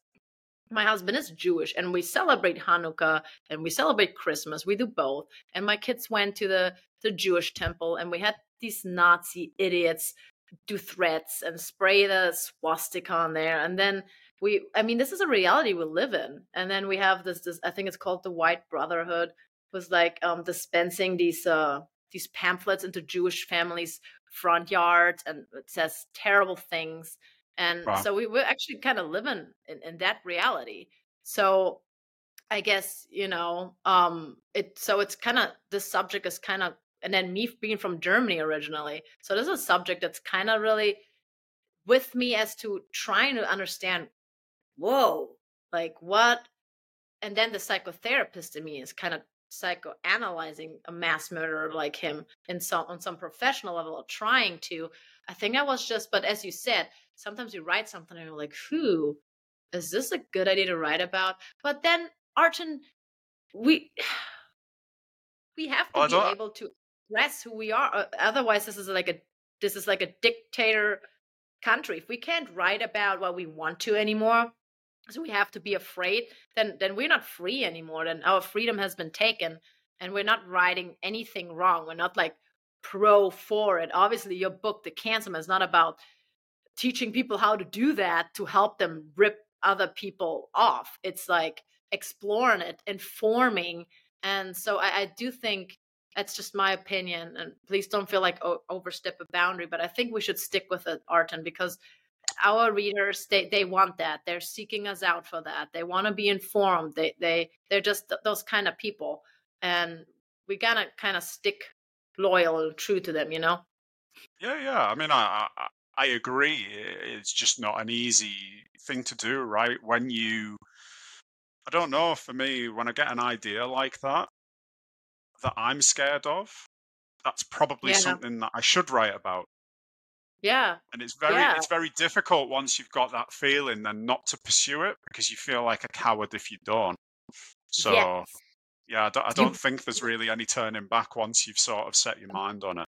my husband is Jewish and we celebrate Hanukkah and we celebrate Christmas. We do both. And my kids went to the the Jewish temple and we had these Nazi idiots do threats and spray the swastika on there and then we i mean this is a reality we live in. And then we have this this i think it's called the white brotherhood was like um dispensing these uh these pamphlets into jewish families front yards and it says terrible things. And wow. so we, we're actually kind of living in, in that reality. So i guess you know um it so it's kind of this subject is kind of and then me being from germany originally so this is a subject that's kind of really with me as to trying to understand whoa, like what? And then the psychotherapist in me is kind of psychoanalyzing a mass murderer like him in some on some professional level, trying to. I think I was just, but as you said, sometimes you write something and you're like, who is this a good idea to write about? But then Arton, we we have to oh, be able to express who we are. Uh, otherwise, this is like a this is like a dictator country. If we can't write about what we want to anymore, so we have to be afraid then then we're not free anymore then our freedom has been taken and we're not writing anything wrong. We're not like pro for it. Obviously your book the cancer is not about teaching people how to do that to help them rip other people off. It's like exploring it informing. And so i, I do think that's just my opinion and please don't feel like o- overstep a boundary but i think we should stick with it Arton because our readers they they want that. They're seeking us out for that. They want to be informed. They they they're just th- those kind of people. And we gotta kind of stick loyal and true to them you know? Yeah yeah. I mean i i, I agree. It's just not an easy thing to do right? When you i don't know for me when i get an idea like that that i'm scared of that's probably yeah. something that i should write about yeah. And it's very yeah. it's very difficult once you've got that feeling then not to pursue it because you feel like a coward if you don't. So yes. yeah, I don't, I don't think there's really any turning back once you've sort of set your mind on it.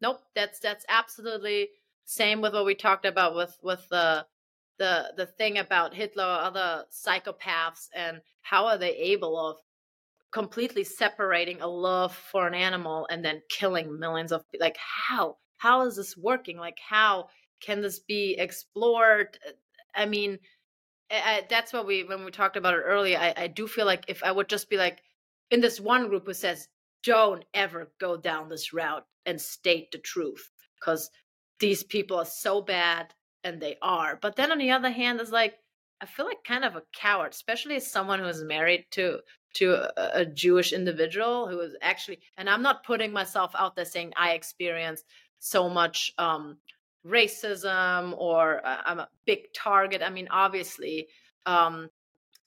Nope, that's that's absolutely same with what we talked about with with the the the thing about Hitler or other psychopaths and how are they able of completely separating a love for an animal and then killing millions of like how how is this working? Like how can this be explored? I mean I, that's what we when we talked about it earlier I, I do feel like if i would just be like in this one group who says don't ever go down this route and state the truth because these people are so bad and they are but then on the other hand it's like i feel like kind of a coward especially as someone who is married to to a, a jewish individual who is actually and i'm not putting myself out there saying i experienced so much um, racism or uh, I'm a big target. I mean, obviously, um,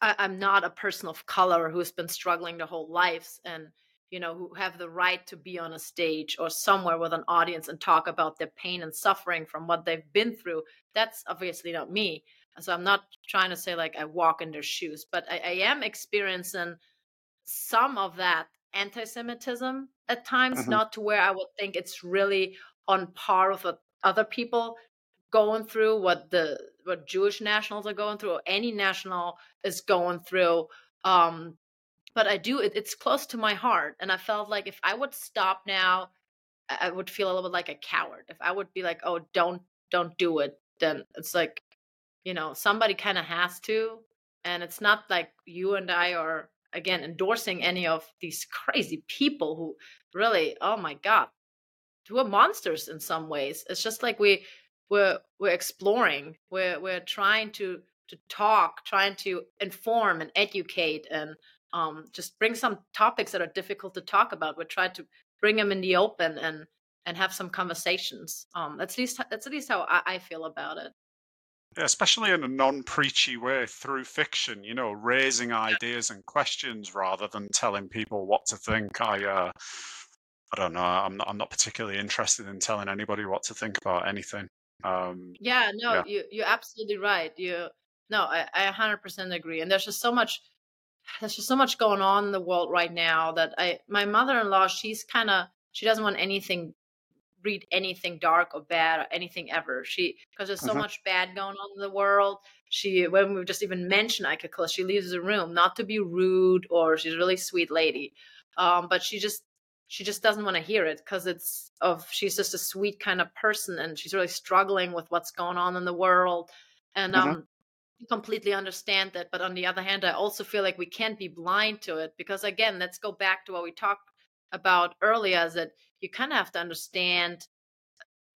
I, I'm not a person of color who's been struggling their whole lives and you know who have the right to be on a stage or somewhere with an audience and talk about their pain and suffering from what they've been through that's obviously not me so i'm not trying to say like i walk in their shoes but i, I am experiencing some of that anti-semitism at times mm-hmm. not to where i would think it's really on par with what other people going through what the what Jewish nationals are going through or any national is going through um but I do it, it's close to my heart and I felt like if I would stop now I would feel a little bit like a coward. If I would be like oh don't don't do it then it's like you know somebody kind of has to and it's not like you and I are again endorsing any of these crazy people who really oh my god we're monsters in some ways. It's just like we we're we're exploring. We're we're trying to to talk, trying to inform and educate and um, just bring some topics that are difficult to talk about. We try to bring them in the open and and have some conversations. Um, that's at least that's at least how I, I feel about it. Yeah, especially in a non-preachy way through fiction, you know, raising ideas and questions rather than telling people what to think. I, uh, I don't know. I'm not. I'm not particularly interested in telling anybody what to think about anything. Um, yeah, no, yeah. you you're absolutely right. You no, I, I 100% agree. And there's just so much. There's just so much going on in the world right now that I. My mother-in-law, she's kind of. She doesn't want anything read anything dark or bad or anything ever. She because there's so mm-hmm. much bad going on in the world. She when we just even mention Ika she leaves the room, not to be rude or she's a really sweet lady. Um, but she just she just doesn't want to hear it because it's of she's just a sweet kind of person and she's really struggling with what's going on in the world. And mm-hmm. um completely understand that. But on the other hand, I also feel like we can't be blind to it because again, let's go back to what we talked about earlier is that you kind of have to understand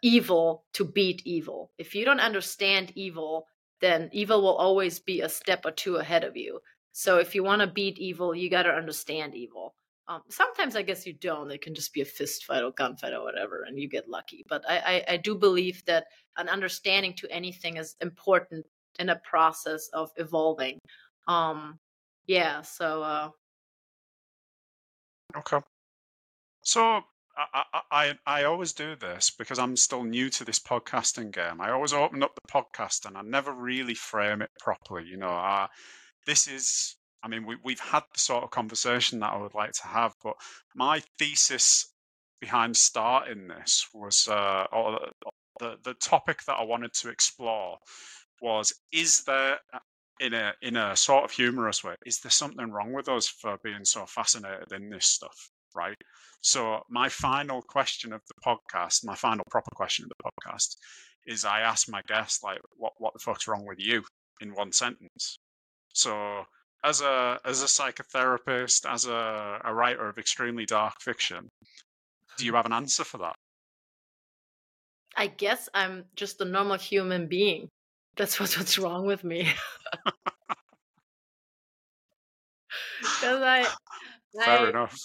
evil to beat evil. If you don't understand evil, then evil will always be a step or two ahead of you. So if you want to beat evil, you got to understand evil. Um, sometimes I guess you don't. It can just be a fist fight or gunfight or whatever, and you get lucky. But I, I, I do believe that an understanding to anything is important in a process of evolving. Um, yeah. So. Uh, okay. So I, I, I always do this because I'm still new to this podcasting game. I always open up the podcast and I never really frame it properly. You know, uh, this is, I mean, we, we've had the sort of conversation that I would like to have, but my thesis behind starting this was, uh, or the, the topic that I wanted to explore was, is there, uh, in a in a sort of humorous way, is there something wrong with us for being so fascinated in this stuff? right? So my final question of the podcast, my final proper question of the podcast, is I ask my guests like, "What what the fuck's wrong with you?" in one sentence. So as a as a psychotherapist, as a, a writer of extremely dark fiction, do you have an answer for that? I guess I'm just a normal human being. That's what's what's wrong with me. Because I, Fair I enough.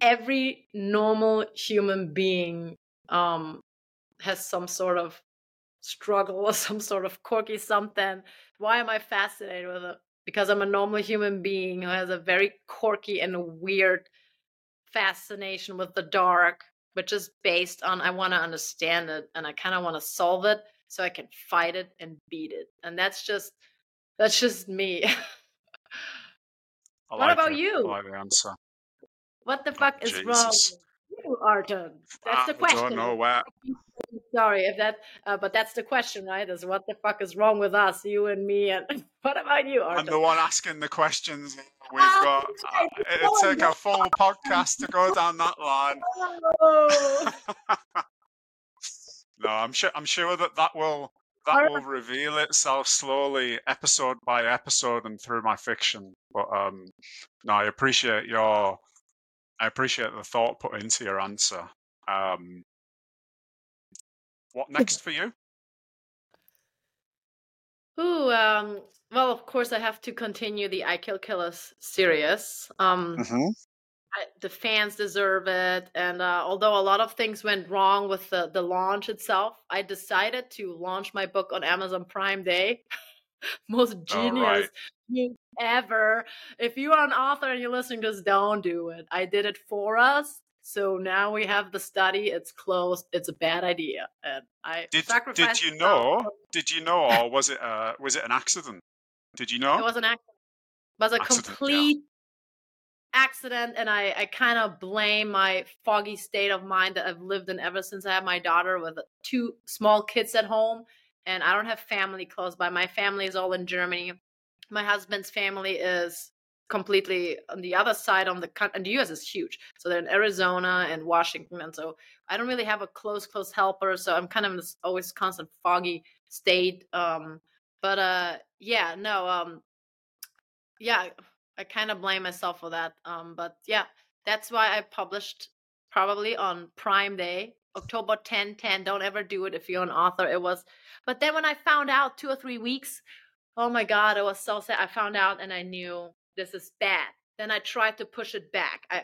Every normal human being um, has some sort of struggle or some sort of quirky something. Why am I fascinated with it? Because I'm a normal human being who has a very quirky and weird fascination with the dark, which is based on I want to understand it and I kind of want to solve it so I can fight it and beat it. And that's just that's just me. what like about it. you? I like answer. What the oh, fuck is wrong with you, Arton? That's ah, the question. I don't know where. Sorry if that, uh, but that's the question, right? Is what the fuck is wrong with us, you and me, and what about you, Arton? I'm the one asking the questions. We've oh, got. Uh, it'll take a full podcast to go down that line. Oh. no, I'm sure. I'm sure that that will that will reveal itself slowly, episode by episode, and through my fiction. But um, no, I appreciate your I appreciate the thought put into your answer. Um, what next for you? Ooh, um, well, of course, I have to continue the I Kill Killers series. Um, mm-hmm. I, the fans deserve it, and uh, although a lot of things went wrong with the the launch itself, I decided to launch my book on Amazon Prime Day. Most genius right. ever. If you are an author and you're listening, just don't do it. I did it for us. So now we have the study. It's closed. It's a bad idea, and I did. Did you know? Did you know, or was it? Uh, was it an accident? Did you know? It was an accident. It was a accident, complete yeah. accident, and I, I kind of blame my foggy state of mind that I've lived in ever since I had my daughter with two small kids at home, and I don't have family close by. My family is all in Germany my husband's family is completely on the other side on the and the US is huge. So they're in Arizona and Washington, and so I don't really have a close close helper. So I'm kind of in this always constant foggy state. Um, but uh, yeah, no, um, yeah, I kind of blame myself for that. Um, but yeah, that's why I published probably on Prime Day, October 10 10. Don't ever do it if you're an author. It was, but then when I found out two or three weeks oh my god, it was so sad. I found out and I knew this is bad. Then I tried to push it back. I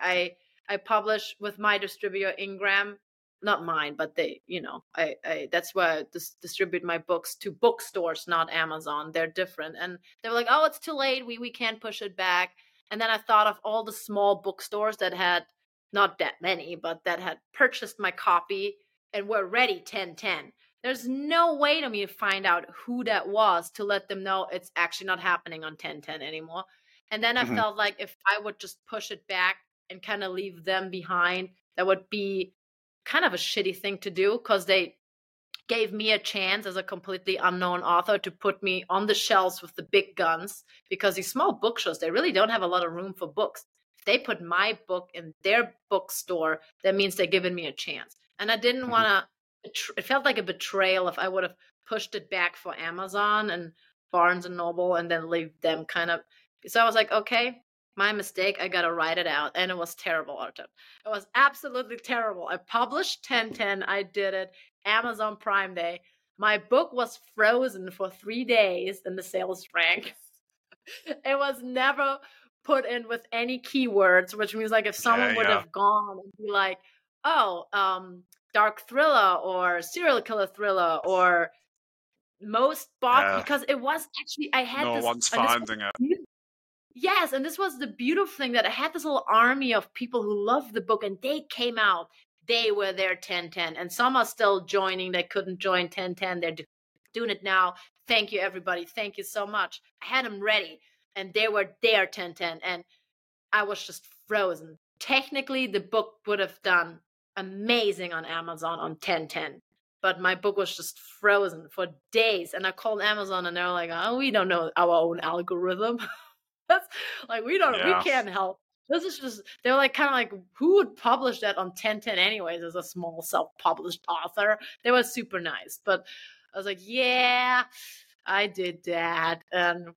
I, I published with my distributor Ingram, not mine, but they, you know, I, I that's where I dis- distribute my books to bookstores, not Amazon. They're different, and they were like, oh, it's too late. We we can't push it back. And then I thought of all the small bookstores that had not that many, but that had purchased my copy and were ready 1010. There's no way to me to find out who that was to let them know it's actually not happening on 1010 anymore. And then I mm-hmm. felt like if I would just push it back and kind of leave them behind, that would be kind of a shitty thing to do because they gave me a chance as a completely unknown author to put me on the shelves with the big guns because these small bookshows they really don't have a lot of room for books if they put my book in their bookstore that means they're giving me a chance and i didn't mm-hmm. want to it felt like a betrayal if i would have pushed it back for amazon and barnes and noble and then leave them kind of so i was like okay my mistake. I gotta write it out. And it was terrible, Arton. It was absolutely terrible. I published 1010. I did it. Amazon Prime Day. My book was frozen for three days in the sales rank. it was never put in with any keywords, which means like if someone yeah, would yeah. have gone and be like, oh, um, dark thriller or serial killer thriller or most bought yeah. because it was actually I had no this, one's finding it. Yes, and this was the beautiful thing that I had this little army of people who loved the book and they came out. They were there 1010 and some are still joining. They couldn't join 1010. They're doing it now. Thank you, everybody. Thank you so much. I had them ready and they were there 1010 and I was just frozen. Technically, the book would have done amazing on Amazon on 1010 but my book was just frozen for days. And I called Amazon and they're like, oh, we don't know our own algorithm. That's like we don't yeah. we can't help. This is just they're like kind of like who would publish that on 1010 anyways as a small self-published author. They were super nice, but I was like, yeah, I did that, and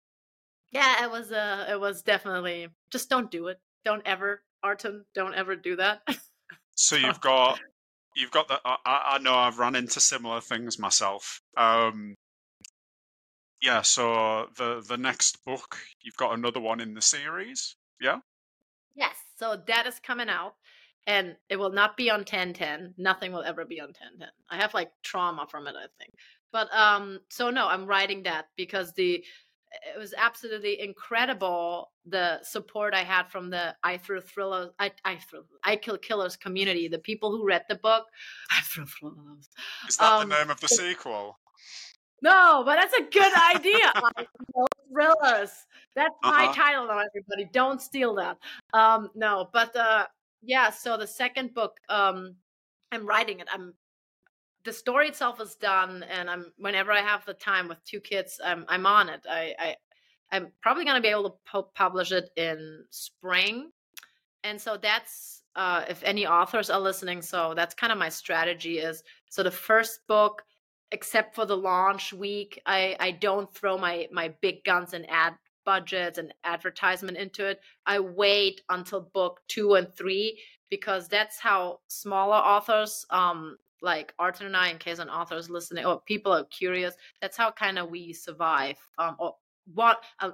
yeah, it was uh it was definitely just don't do it. Don't ever, Arton, don't ever do that. so you've got you've got the I, I know I've run into similar things myself. Um, yeah, so the the next book, you've got another one in the series, yeah? Yes, so that is coming out and it will not be on 1010. Nothing will ever be on 1010. I have like trauma from it, I think. But um so no, I'm writing that because the it was absolutely incredible the support I had from the I throw thrillers I I I kill killers community, the people who read the book. I thrillers. Is that um, the name of the sequel? No, but that's a good idea. no thrillers. That's uh-huh. my title now, everybody. Don't steal that. Um, no, but uh, yeah. So the second book, um, I'm writing it. I'm the story itself is done, and I'm whenever I have the time with two kids, I'm I'm on it. I, I I'm probably gonna be able to pu- publish it in spring, and so that's uh, if any authors are listening. So that's kind of my strategy. Is so the first book except for the launch week i i don't throw my my big guns and ad budgets and advertisement into it i wait until book two and three because that's how smaller authors um like Arton and I, in case an author is listening or people are curious, that's how kind of we survive. Um, or what uh,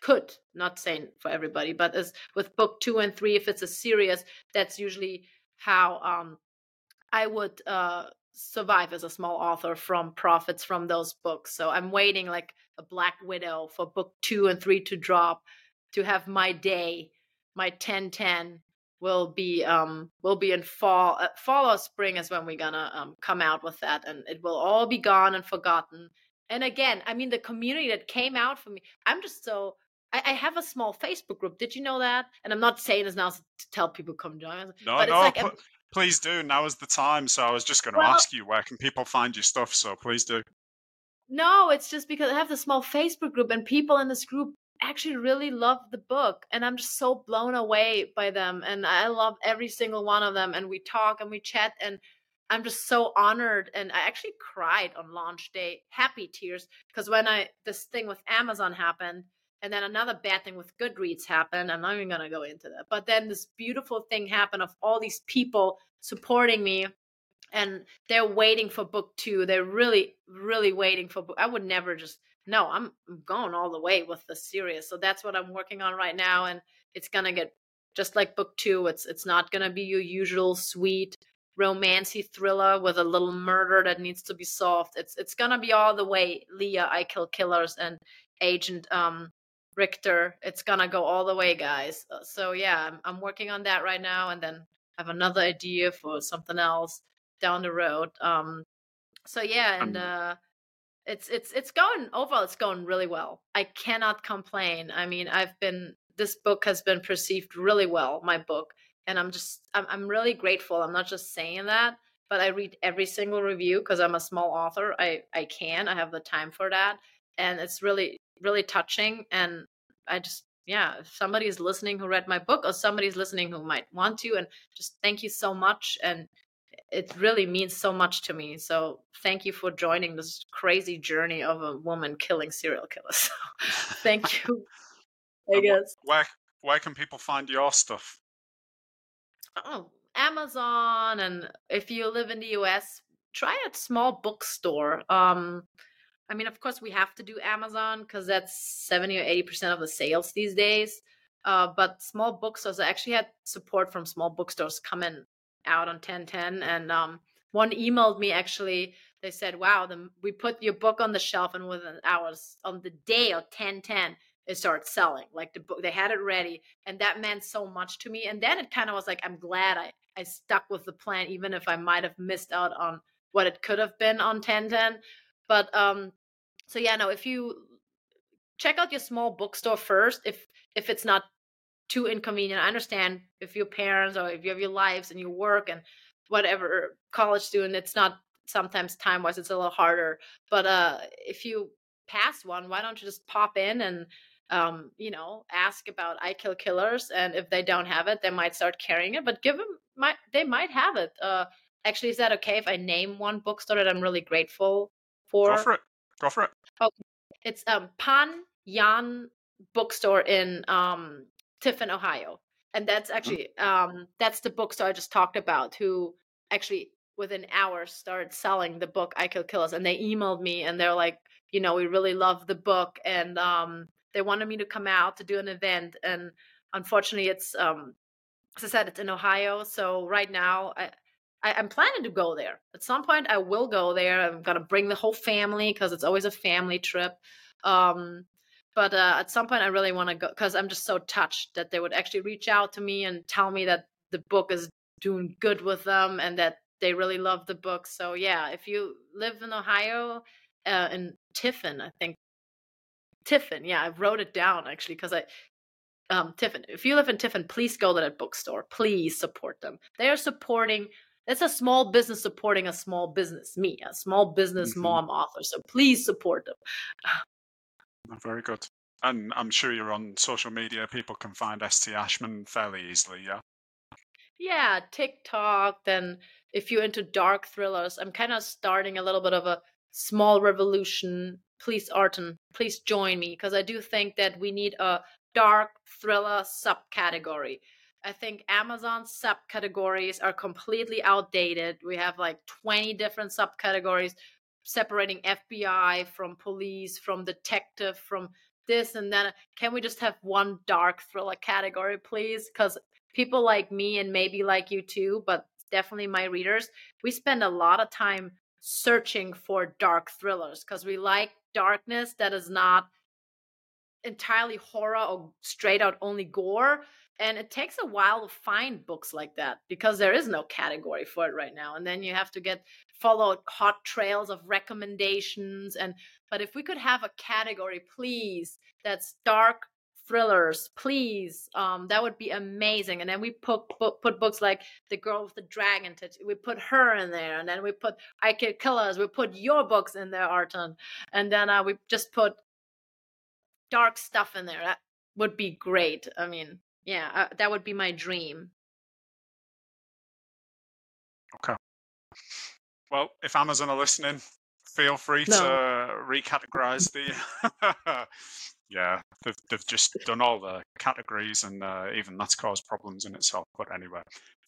could not saying for everybody, but as with book two and three, if it's a series, that's usually how um I would uh survive as a small author from profits from those books. So I'm waiting like a Black Widow for book two and three to drop to have my day, my 1010 will be um will be in fall uh, fall or spring is when we're gonna um, come out with that and it will all be gone and forgotten. And again i mean the community that came out for me i'm just so I, I have a small facebook group. Did you know that? And i'm not saying this now to tell people come join us no but no it's like, please do. Now is the time. So I was just going to well, ask you where can people find your stuff. So please do. No, it's just because I have the small Facebook group and people in this group actually really love the book and I'm just so blown away by them and I love every single one of them and we talk and we chat and I'm just so honored and I actually cried on launch day, happy tears because when I this thing with Amazon happened and then another bad thing with Goodreads happened. I'm not even going to go into that. But then this beautiful thing happened of all these people supporting me and they're waiting for book two. They're really, really waiting for book. I would never just no, I'm going all the way with the series. So that's what I'm working on right now, and it's gonna get just like book two. It's it's not gonna be your usual sweet romancy thriller with a little murder that needs to be solved. It's it's gonna be all the way Leah, I Kill Killers, and Agent um, Richter. It's gonna go all the way, guys. Uh, so yeah, I'm, I'm working on that right now, and then I have another idea for something else down the road. Um, so yeah, and uh, it's it's it's going overall. It's going really well. I cannot complain. I mean, I've been this book has been perceived really well. My book, and I'm just I'm I'm really grateful. I'm not just saying that, but I read every single review because I'm a small author. I I can. I have the time for that, and it's really really touching. And I just yeah, if somebody is listening who read my book or somebody's listening who might want to, and just thank you so much. And it really means so much to me. So thank you for joining this crazy journey of a woman killing serial killers. thank you. I guess. Where where can people find your stuff? Oh, Amazon, and if you live in the US, try a small bookstore. Um, I mean, of course, we have to do Amazon because that's seventy or eighty percent of the sales these days. Uh, but small bookstores, I actually had support from small bookstores coming out on 1010 and um, one emailed me actually they said wow the, we put your book on the shelf and within hours on the day of 1010 it started selling like the book they had it ready and that meant so much to me and then it kind of was like i'm glad i i stuck with the plan even if i might have missed out on what it could have been on 1010 but um so yeah no if you check out your small bookstore first if if it's not too inconvenient. I understand if your parents or if you have your lives and your work and whatever college student, it's not sometimes time wise it's a little harder. But uh if you pass one, why don't you just pop in and um, you know, ask about I kill killers, and if they don't have it, they might start carrying it. But give them, might they might have it. Uh, actually, is that okay if I name one bookstore that I'm really grateful for? Go for it. Go for it. Okay, it's um Pan Yan bookstore in um Tiffin, Ohio. And that's mm. actually um, that's the bookstore I just talked about who actually within hours started selling the book I Kill Killers and they emailed me and they're like, you know, we really love the book and um, they wanted me to come out to do an event and unfortunately it's um, as I said, it's in Ohio. So right now I, I am planning to go there. At some point I will go there. I'm gonna bring the whole family because it's always a family trip. Um, but uh, at some point i really want to go because i'm just so touched that they would actually reach out to me and tell me that the book is doing good with them and that they really love the book so yeah if you live in ohio uh, in tiffin i think tiffin yeah i wrote it down actually because i um, Tiffin, if you live in Tiffin, please go to that bookstore. Please support them. They are supporting. It's a small business supporting a small business. Me, a small business mm-hmm. mom author. So please support them. Very good. And I'm sure you're on social media. People can find ST Ashman fairly easily, yeah? Yeah, TikTok. Then, if you're into dark thrillers, I'm kind of starting a little bit of a small revolution. Please, Arton, please join me because I do think that we need a dark thriller subcategory. I think Amazon subcategories are completely outdated. We have like 20 different subcategories separating FBI from police, from detective, from this and then. Can we just have one dark thriller category, please? Because people like me and maybe like you too, but definitely my readers, we spend a lot of time searching for dark thrillers because we like darkness that is not entirely horror or straight out only gore and it takes a while to find books like that because there is no category for it right now and then you have to get follow hot trails of recommendations and but if we could have a category please that's dark thrillers please um that would be amazing and then we put put, put books like the girl with the dragon tattoo we put her in there and then we put i kill killers we put your books in there arton and then uh, we just put dark stuff in there that would be great i mean yeah uh, that would be my dream okay well, if Amazon are listening, feel free no. to recategorize the. yeah, they've, they've just done all the categories, and uh, even that's caused problems in itself. But anyway,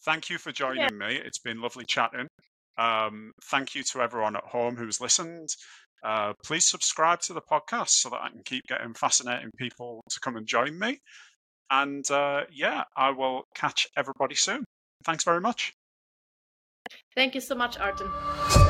thank you for joining yeah. me. It's been lovely chatting. Um, thank you to everyone at home who's listened. Uh, please subscribe to the podcast so that I can keep getting fascinating people to come and join me. And uh, yeah, I will catch everybody soon. Thanks very much. Thank you so much, Arton.